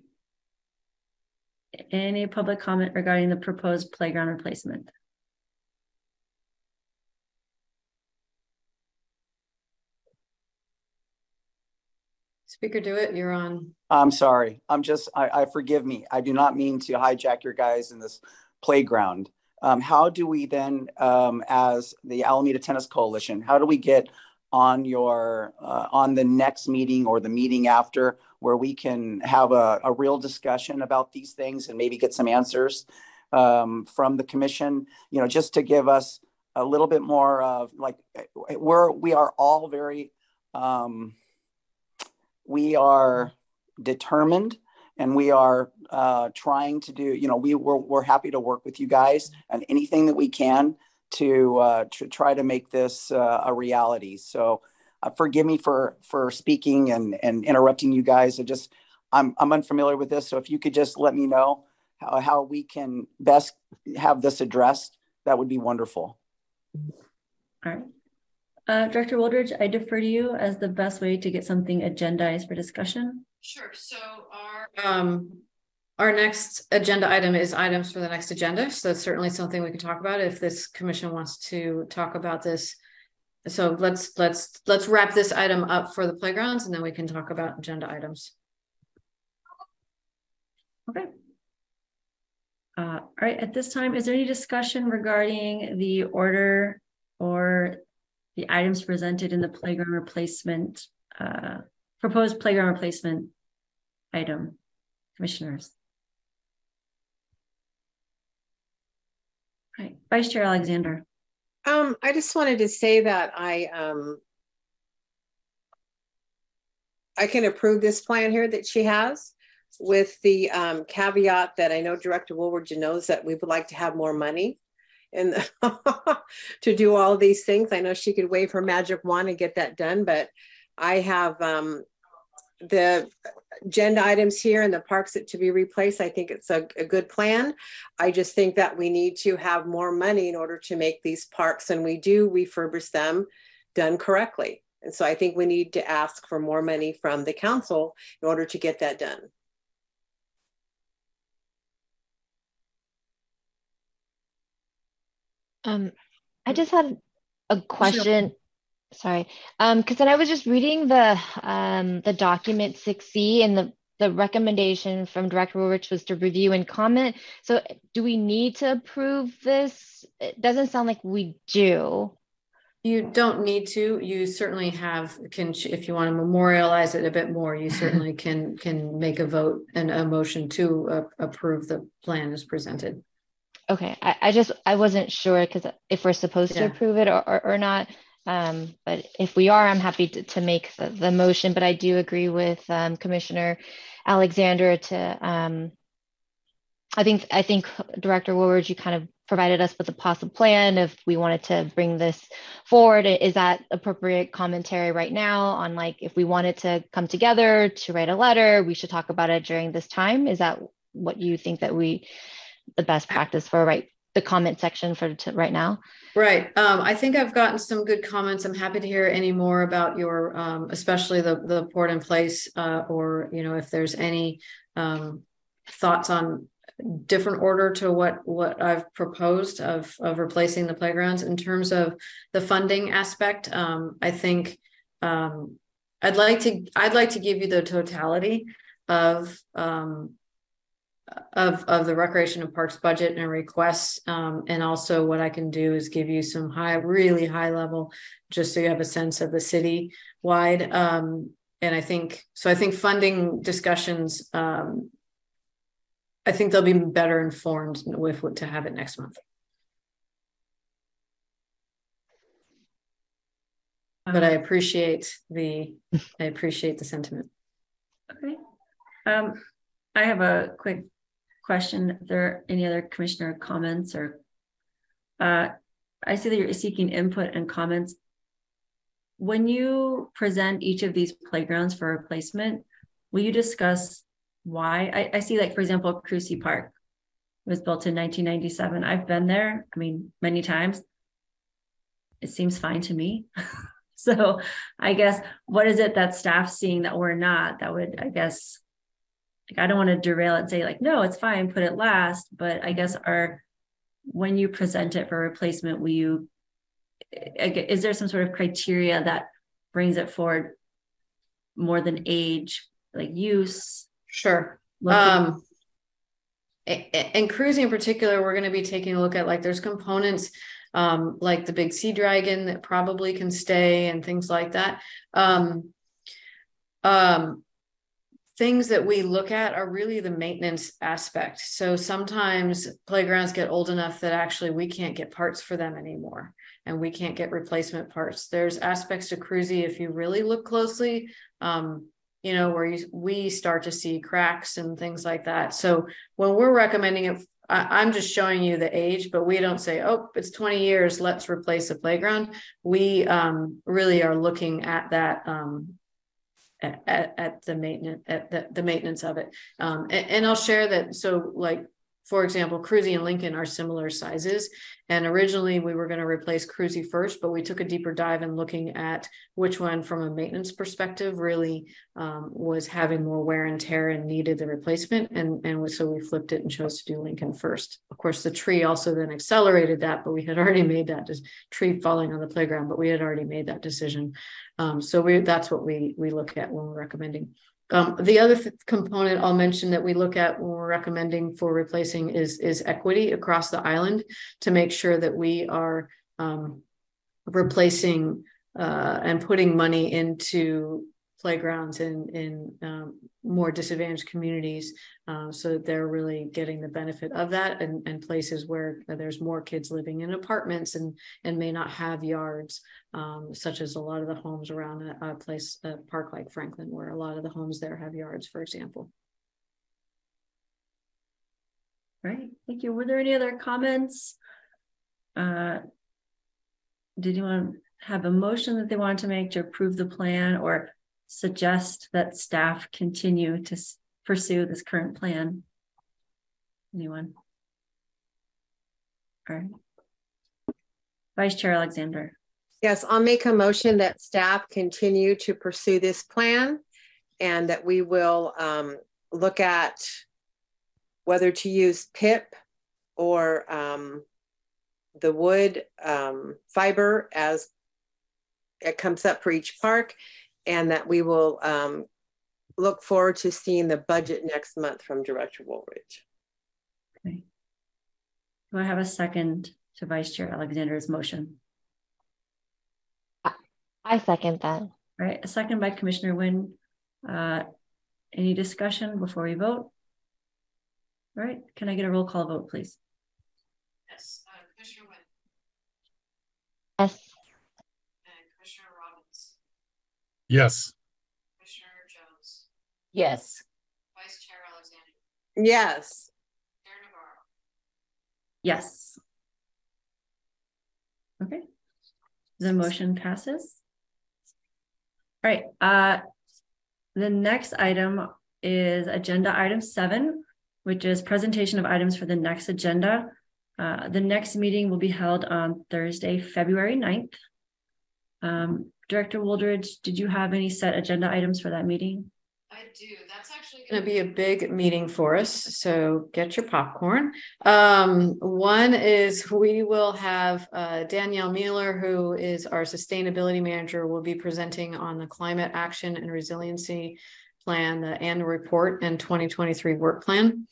Any public comment regarding the proposed playground replacement? Speaker Dewitt, you're on. I'm sorry. I'm just, I, I forgive me. I do not mean to hijack your guys in this playground. Um, how do we then, um, as the Alameda Tennis Coalition, how do we get on your, uh, on the next meeting or the meeting after where we can have a, a real discussion about these things and maybe get some answers um, from the commission, you know, just to give us a little bit more of like, we're, we are all very, um, we are determined and we are uh, trying to do you know we we're, we're happy to work with you guys and anything that we can to uh, to try to make this uh, a reality so uh, forgive me for for speaking and and interrupting you guys i just i'm i'm unfamiliar with this so if you could just let me know how, how we can best have this addressed that would be wonderful All right. Uh, Director Wooldridge, I defer to you as the best way to get something agendized for discussion. Sure, so our. Um, our next agenda item is items for the next agenda, so that's certainly something we can talk about if this commission wants to talk about this. So let's, let's, let's wrap this item up for the playgrounds and then we can talk about agenda items. Okay. Uh, all right, at this time, is there any discussion regarding the order or the items presented in the playground replacement, uh, proposed playground replacement item, commissioners? Right, Vice Chair Alexander. Um, I just wanted to say that I, um, I can approve this plan here that she has with the um, caveat that I know Director Woolward knows that we would like to have more money. and *laughs* to do all these things. I know she could wave her magic wand and get that done, but I have um, the agenda items here and the parks that to be replaced. I think it's a, a good plan. I just think that we need to have more money in order to make these parks and we do refurbish them done correctly. And so I think we need to ask for more money from the council in order to get that done. Um, I just had a question. Sorry, um, because then I was just reading the um the document six C and the the recommendation from Director Wooldridge was to review and comment. So do we need to approve this? It doesn't sound like we do. You don't need to, you certainly have, can, if you want to memorialize it a bit more, you certainly *laughs* can, can make a vote and a motion to uh, approve the plan as presented. Okay, I, I just, I wasn't sure because if we're supposed to approve it or, or, or not. Um, but if we are, I'm happy to, to make the, the motion, but I do agree with, um, Commissioner Alexander to, um, I think, I think Director Wooldridge, you kind of provided us with a possible plan if we wanted to bring this forward. Is that appropriate commentary right now on like, if we wanted to come together to write a letter, we should talk about it during this time? Is that what you think that we, the best practice for right, the comment section for right now? Right, um, I think I've gotten some good comments. I'm happy to hear any more about your, um, especially the, the poured in place, uh, or, you know, if there's any, um, thoughts on different order to what, what I've proposed of, of replacing the playgrounds in terms of the funding aspect. Um, I think, um, I'd like to, I'd like to give you the totality of, um, of, of the recreation and parks budget and requests. Um, and also what I can do is give you some high, really high level, just so you have a sense of the city wide. Um, and I think, so I think funding discussions, um, I think they'll be better informed with what to have it next month. But I appreciate the, I appreciate the sentiment. Okay. Um, I have a quick question. If there are any other commissioner comments or uh, I see that you're seeking input and comments. When you present each of these playgrounds for replacement, will you discuss why? I, I see like, for example, Krusi Park was built in nineteen ninety-seven. I've been there, I mean, many times. It seems fine to me. *laughs* So I guess, what is it that staff's seeing that we're not, that would, I guess, like, I don't want to derail it and say like, no, it's fine, put it last, but I guess our, when you present it for replacement, will you, I is there some sort of criteria that brings it forward more than age, like use? Sure. Um. And Krusi in particular, we're gonna be taking a look at, like, there's components. Um, like the big sea dragon that probably can stay and things like that. Um. Um. Things that we look at are really the maintenance aspect. So sometimes playgrounds get old enough that actually we can't get parts for them anymore. And we can't get replacement parts. There's aspects to Krusi, if you really look closely, um, you know, where you, we start to see cracks and things like that. So when we're recommending it, I'm just showing you the age, but we don't say, oh, it's 20 years, let's replace the playground. We um, really are looking at that um, at, at, the maintenance, at the, the maintenance of it. Um, and, and I'll share that. So like, for example, Krusi and Lincoln are similar sizes. And originally we were going to replace Krusi first, but we took a deeper dive in looking at which one from a maintenance perspective really um, was having more wear and tear and needed the replacement. And, and so we flipped it and chose to do Lincoln first. Of course, the tree also then accelerated that, but we had *laughs* already made that tree falling on the playground, but we had already made that decision. Um, so we, that's what we, we look at when we're recommending. Um, the other th- component I'll mention that we look at when we're recommending for replacing is, is equity across the island to make sure that we are, um, replacing, uh, and putting money into playgrounds in, in, um, more disadvantaged communities. Uh, so that they're really getting the benefit of that and, and places where there's more kids living in apartments and, and may not have yards um, such as a lot of the homes around a, a place, a park like Franklin, where a lot of the homes there have yards, for example. Right, thank you. Were there any other comments? uh, did anyone have a motion that they wanted to make to approve the plan or suggest that staff continue to pursue this current plan? Anyone? All right. Vice Chair Alexander. Yes, I'll make a motion that staff continue to pursue this plan and that we will um, look at whether to use PIP or um, the wood um, fiber as it comes up for each park and that we will um, look forward to seeing the budget next month from Director Wooldridge. Okay. Do I have a second to Vice Chair Alexander's motion? I second that. All right, a second by Commissioner Wynn. Uh, any discussion before we vote? All right, can I get a roll call vote, please? Yes, uh, Commissioner Wynn Yes. and Commissioner Robbins, Yes. Commissioner Jones, Yes. Vice Chair Alexander, Yes, Chair Navarro. Yes. Okay. The motion passes. All right, uh, the next item is agenda item seven, which is presentation of items for the next agenda. Uh, the next meeting will be held on Thursday, February 9th. Um, Director Wooldridge, did you have any set agenda items for that meeting? I do. That's actually going to be a big meeting for us. So get your popcorn. Um, one is we will have uh, Danielle Mieler, who is our sustainability manager, will be presenting on the climate action and resiliency plan, the annual report and 2023 work plan.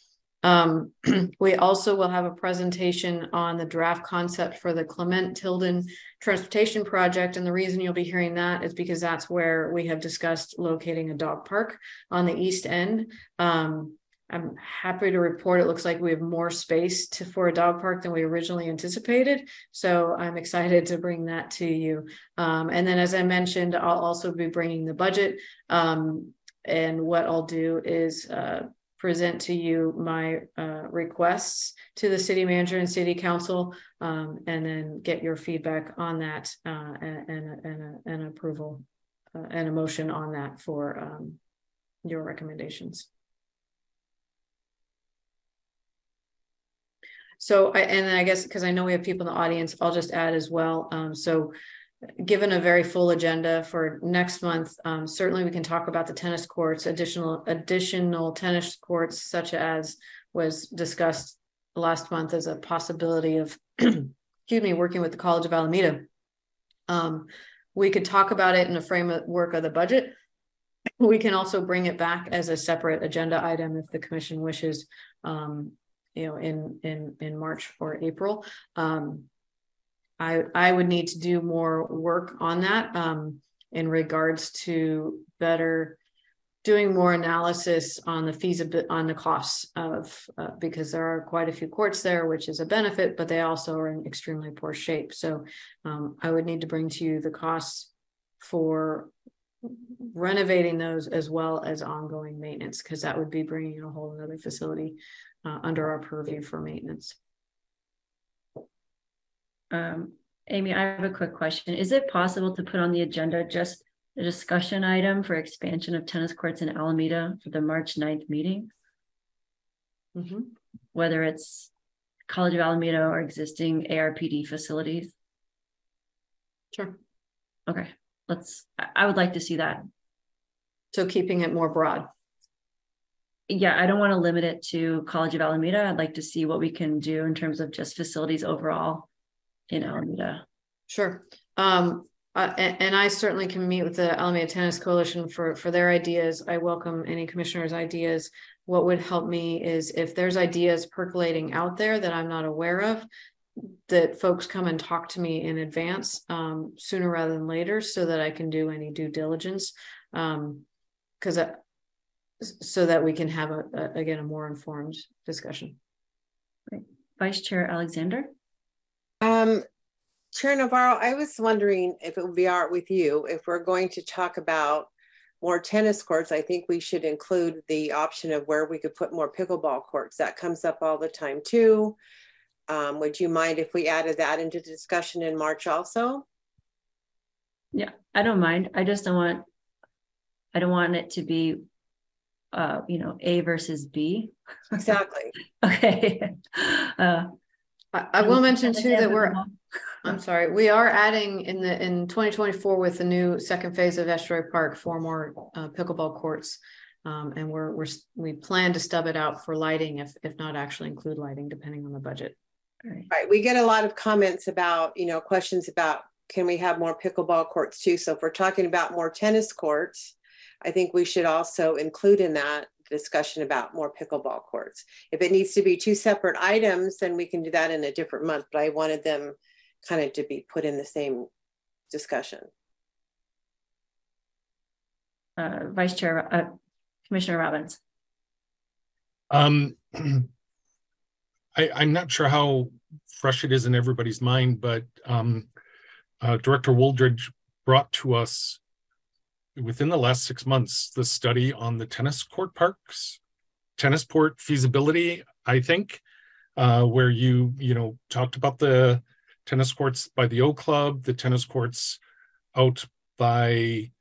Um, *clears throat* we also will have a presentation on the draft concept for the Clement Tilden Transportation Project. And the reason you'll be hearing that is because that's where we have discussed locating a dog park on the east end. Um, I'm happy to report it looks like we have more space to, for a dog park than we originally anticipated. So I'm excited to bring that to you. Um, and then, as I mentioned, I'll also be bringing the budget. Um, and what I'll do is uh, present to you my uh, requests to the city manager and city council, um, and then get your feedback on that uh, and and and, and approval uh, and a motion on that for um, your recommendations. So, I, and I guess because I know we have people in the audience, I'll just add as well. Um, so, given a very full agenda for next month, um, certainly we can talk about the tennis courts, additional additional tennis courts, such as was discussed last month as a possibility of, *clears throat* excuse me, working with the College of Alameda. Um, we could talk about it in the framework of the budget. We can also bring it back as a separate agenda item if the commission wishes. Um, you know, in in in March or April. Um, I I would need to do more work on that um, in regards to better doing more analysis on the feasibility on the costs of uh, because there are quite a few courts there, which is a benefit, but they also are in extremely poor shape. So um, I would need to bring to you the costs for renovating those as well as ongoing maintenance because that would be bringing a whole other facility uh, under our purview for maintenance. Um, Amy, I have a quick question. Is it possible to put on the agenda just a discussion item for expansion of tennis courts in Alameda for the March 9th meeting? Mm-hmm. Whether it's College of Alameda or existing ARPD facilities? Sure. Okay, let's, I, I would like to see that. So keeping it more broad. Yeah, I don't want to limit it to College of Alameda. I'd like to see what we can do in terms of just facilities overall in Alameda. Sure. Um, uh, and, and I certainly can meet with the Alameda Tennis Coalition for, for their ideas. I welcome any commissioner's ideas. What would help me is if there's ideas percolating out there that I'm not aware of, that folks come and talk to me in advance um, sooner rather than later so that I can do any due diligence. Um, because so that we can have a, a, again a more informed discussion. Great. Vice Chair Alexander. Um, Chair Navarro, I was wondering if it would be all right with you if we're going to talk about more tennis courts. I think we should include the option of where we could put more pickleball courts. That comes up all the time too. Um, would you mind if we added that into the discussion in March also? Yeah, I don't mind. I just don't want, I don't want it to be, uh, you know, A versus B. *laughs* Exactly. Okay. *laughs* Uh, I, I will mention too that we're, I'm sorry, we are adding in the, in twenty twenty-four with the new second phase of Estuary Park, four more uh, pickleball courts. Um, and we're, we're, we plan to stub it out for lighting if, if not actually include lighting, depending on the budget. all right. Right, we get a lot of comments about, you know, questions about, can we have more pickleball courts too? So if we're talking about more tennis courts, I think we should also include in that discussion about more pickleball courts. If it needs to be two separate items, then we can do that in a different month, but I wanted them kind of to be put in the same discussion. Uh, Vice Chair, uh, Commissioner Robbins. Um, *clears throat* I, I'm not sure how fresh it is in everybody's mind, but um, uh, Director Wooldridge brought to us within the last six months the study on the tennis court parks, tennis port feasibility. I think, uh, where you you know talked about the tennis courts by the O Club, the tennis courts out by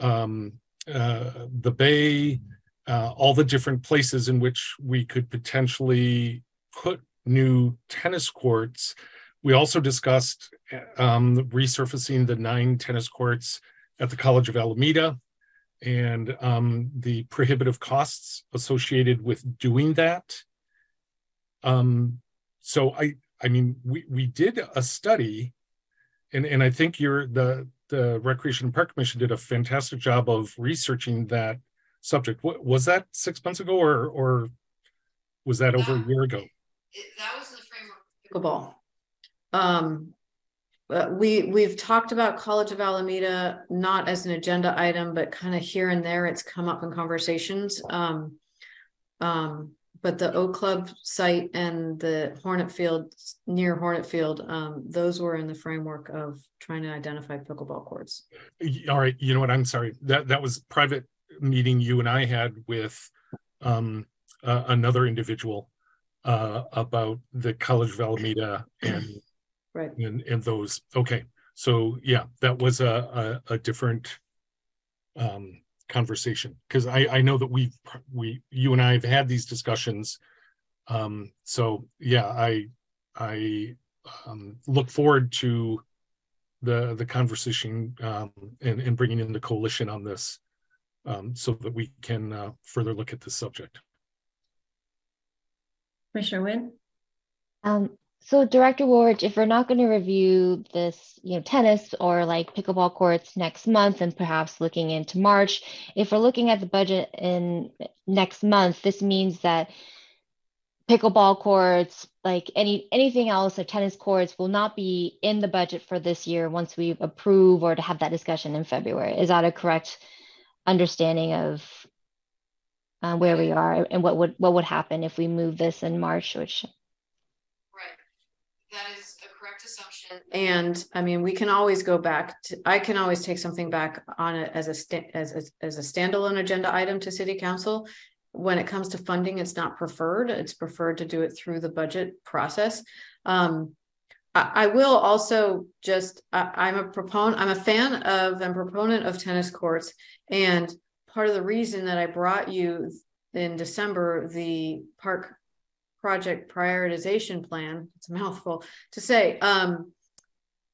um, uh, the Bay uh, all the different places in which we could potentially put new tennis courts. We also discussed um, resurfacing the nine tennis courts at the College of Alameda and um, the prohibitive costs associated with doing that. Um, so I, I mean, we we did a study, and and I think you're the the Recreation and Park Commission did a fantastic job of researching that subject. What was that six months ago, or or was that over a year ago? That was the framework. Um, but we, we've talked about College of Alameda, not as an agenda item, but kind of here and there, it's come up in conversations. Um, um, but the O Club site and the Hornet Field, near Hornet Field, um, those were in the framework of trying to identify pickleball courts. All right, you know what? I'm sorry. That that was private meeting you and I had with um uh, another individual uh about the College of Alameda and Right. and and those. Okay, so yeah, that was a a, a different um conversation because I I know that we've we you and I have had these discussions. Um, so yeah, I I um look forward to the the conversation um and and bringing in the coalition on this um so that we can uh further look at this subject. Commissioner Wynn? Um, so Director Ward, if we're not going to review this, you know, tennis or like pickleball courts next month and perhaps looking into March, if we're looking at the budget in next month, this means that pickleball courts, like any anything else, or tennis courts will not be in the budget for this year once we approve or to have that discussion in February. Is that a correct understanding of uh, where we are and what would what would happen if we move this in March, which. That is a correct assumption. And I mean, we can always go back to, I can always take something back on it as a as, as, as a standalone agenda item to city council. When it comes to funding, it's not preferred. It's preferred to do it through the budget process. Um, I, I will also just, I, I'm a proponent, I'm a fan of and proponent of tennis courts. And part of the reason that I brought you in December, the park project prioritization plan, it's a mouthful to say, um,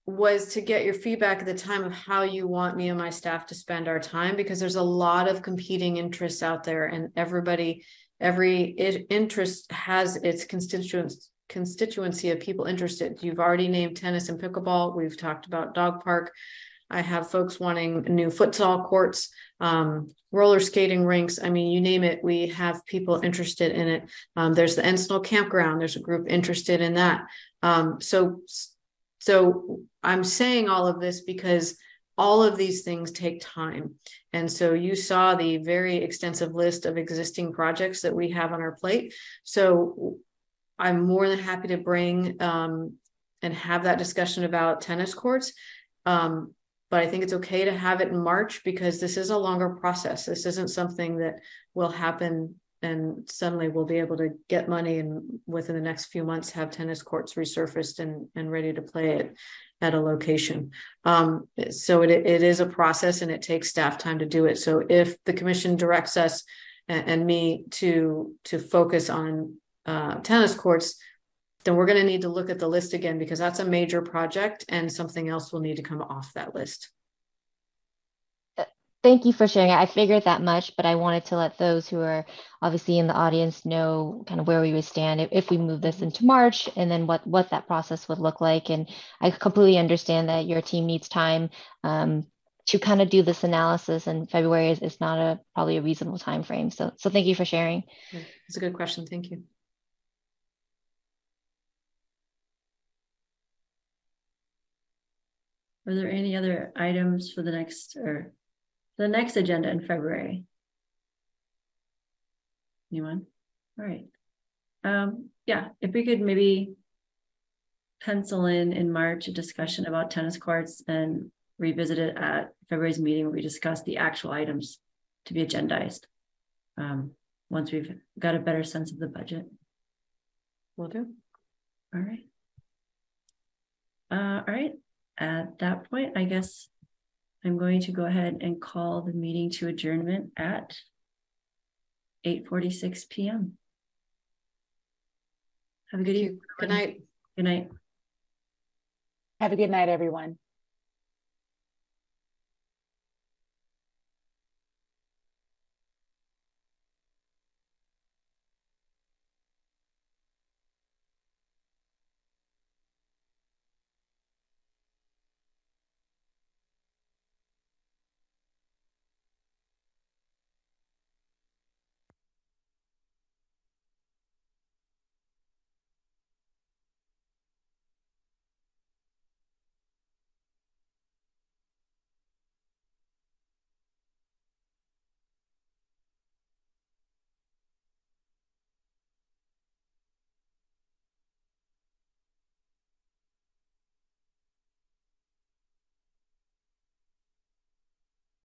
was to get your feedback at the time of how you want me and my staff to spend our time, because there's a lot of competing interests out there and everybody, every interest has its constituents, constituency of people interested. You've already named tennis and pickleball. We've talked about dog park. I have folks wanting new futsal courts, um, roller skating rinks. I mean, you name it, we have people interested in it. Um, there's the Encinal Campground. There's a group interested in that. Um, so, so I'm saying all of this because all of these things take time. And so you saw the very extensive list of existing projects that we have on our plate. So I'm more than happy to bring um, and have that discussion about tennis courts. Um, but I think it's okay to have it in March because this is a longer process. This isn't something that will happen and suddenly we'll be able to get money and within the next few months have tennis courts resurfaced and, and ready to play it at a location. Um, so it, it is a process and it takes staff time to do it. So if the commission directs us and, and me to, to focus on, uh, tennis courts, then we're gonna need to look at the list again because that's a major project and something else will need to come off that list. Thank you for sharing. I figured that much, but I wanted to let those who are obviously in the audience know kind of where we would stand if, if we move this into March and then what, what that process would look like. And I completely understand that your team needs time um, to kind of do this analysis and February is, is not a probably a reasonable time frame. So, so thank you for sharing. It's a good question. Thank you. Are there any other items for the next or the next agenda in February? Anyone? All right. Um, yeah, if we could maybe pencil in in March a discussion about tennis courts and revisit it at February's meeting where we discuss the actual items to be agendized. Um, once we've got a better sense of the budget. Will do. All right. Uh, all right, at that point, I guess I'm going to go ahead and call the meeting to adjournment at eight forty-six PM. Have a good evening. Good night. Good night. Have a good night, everyone.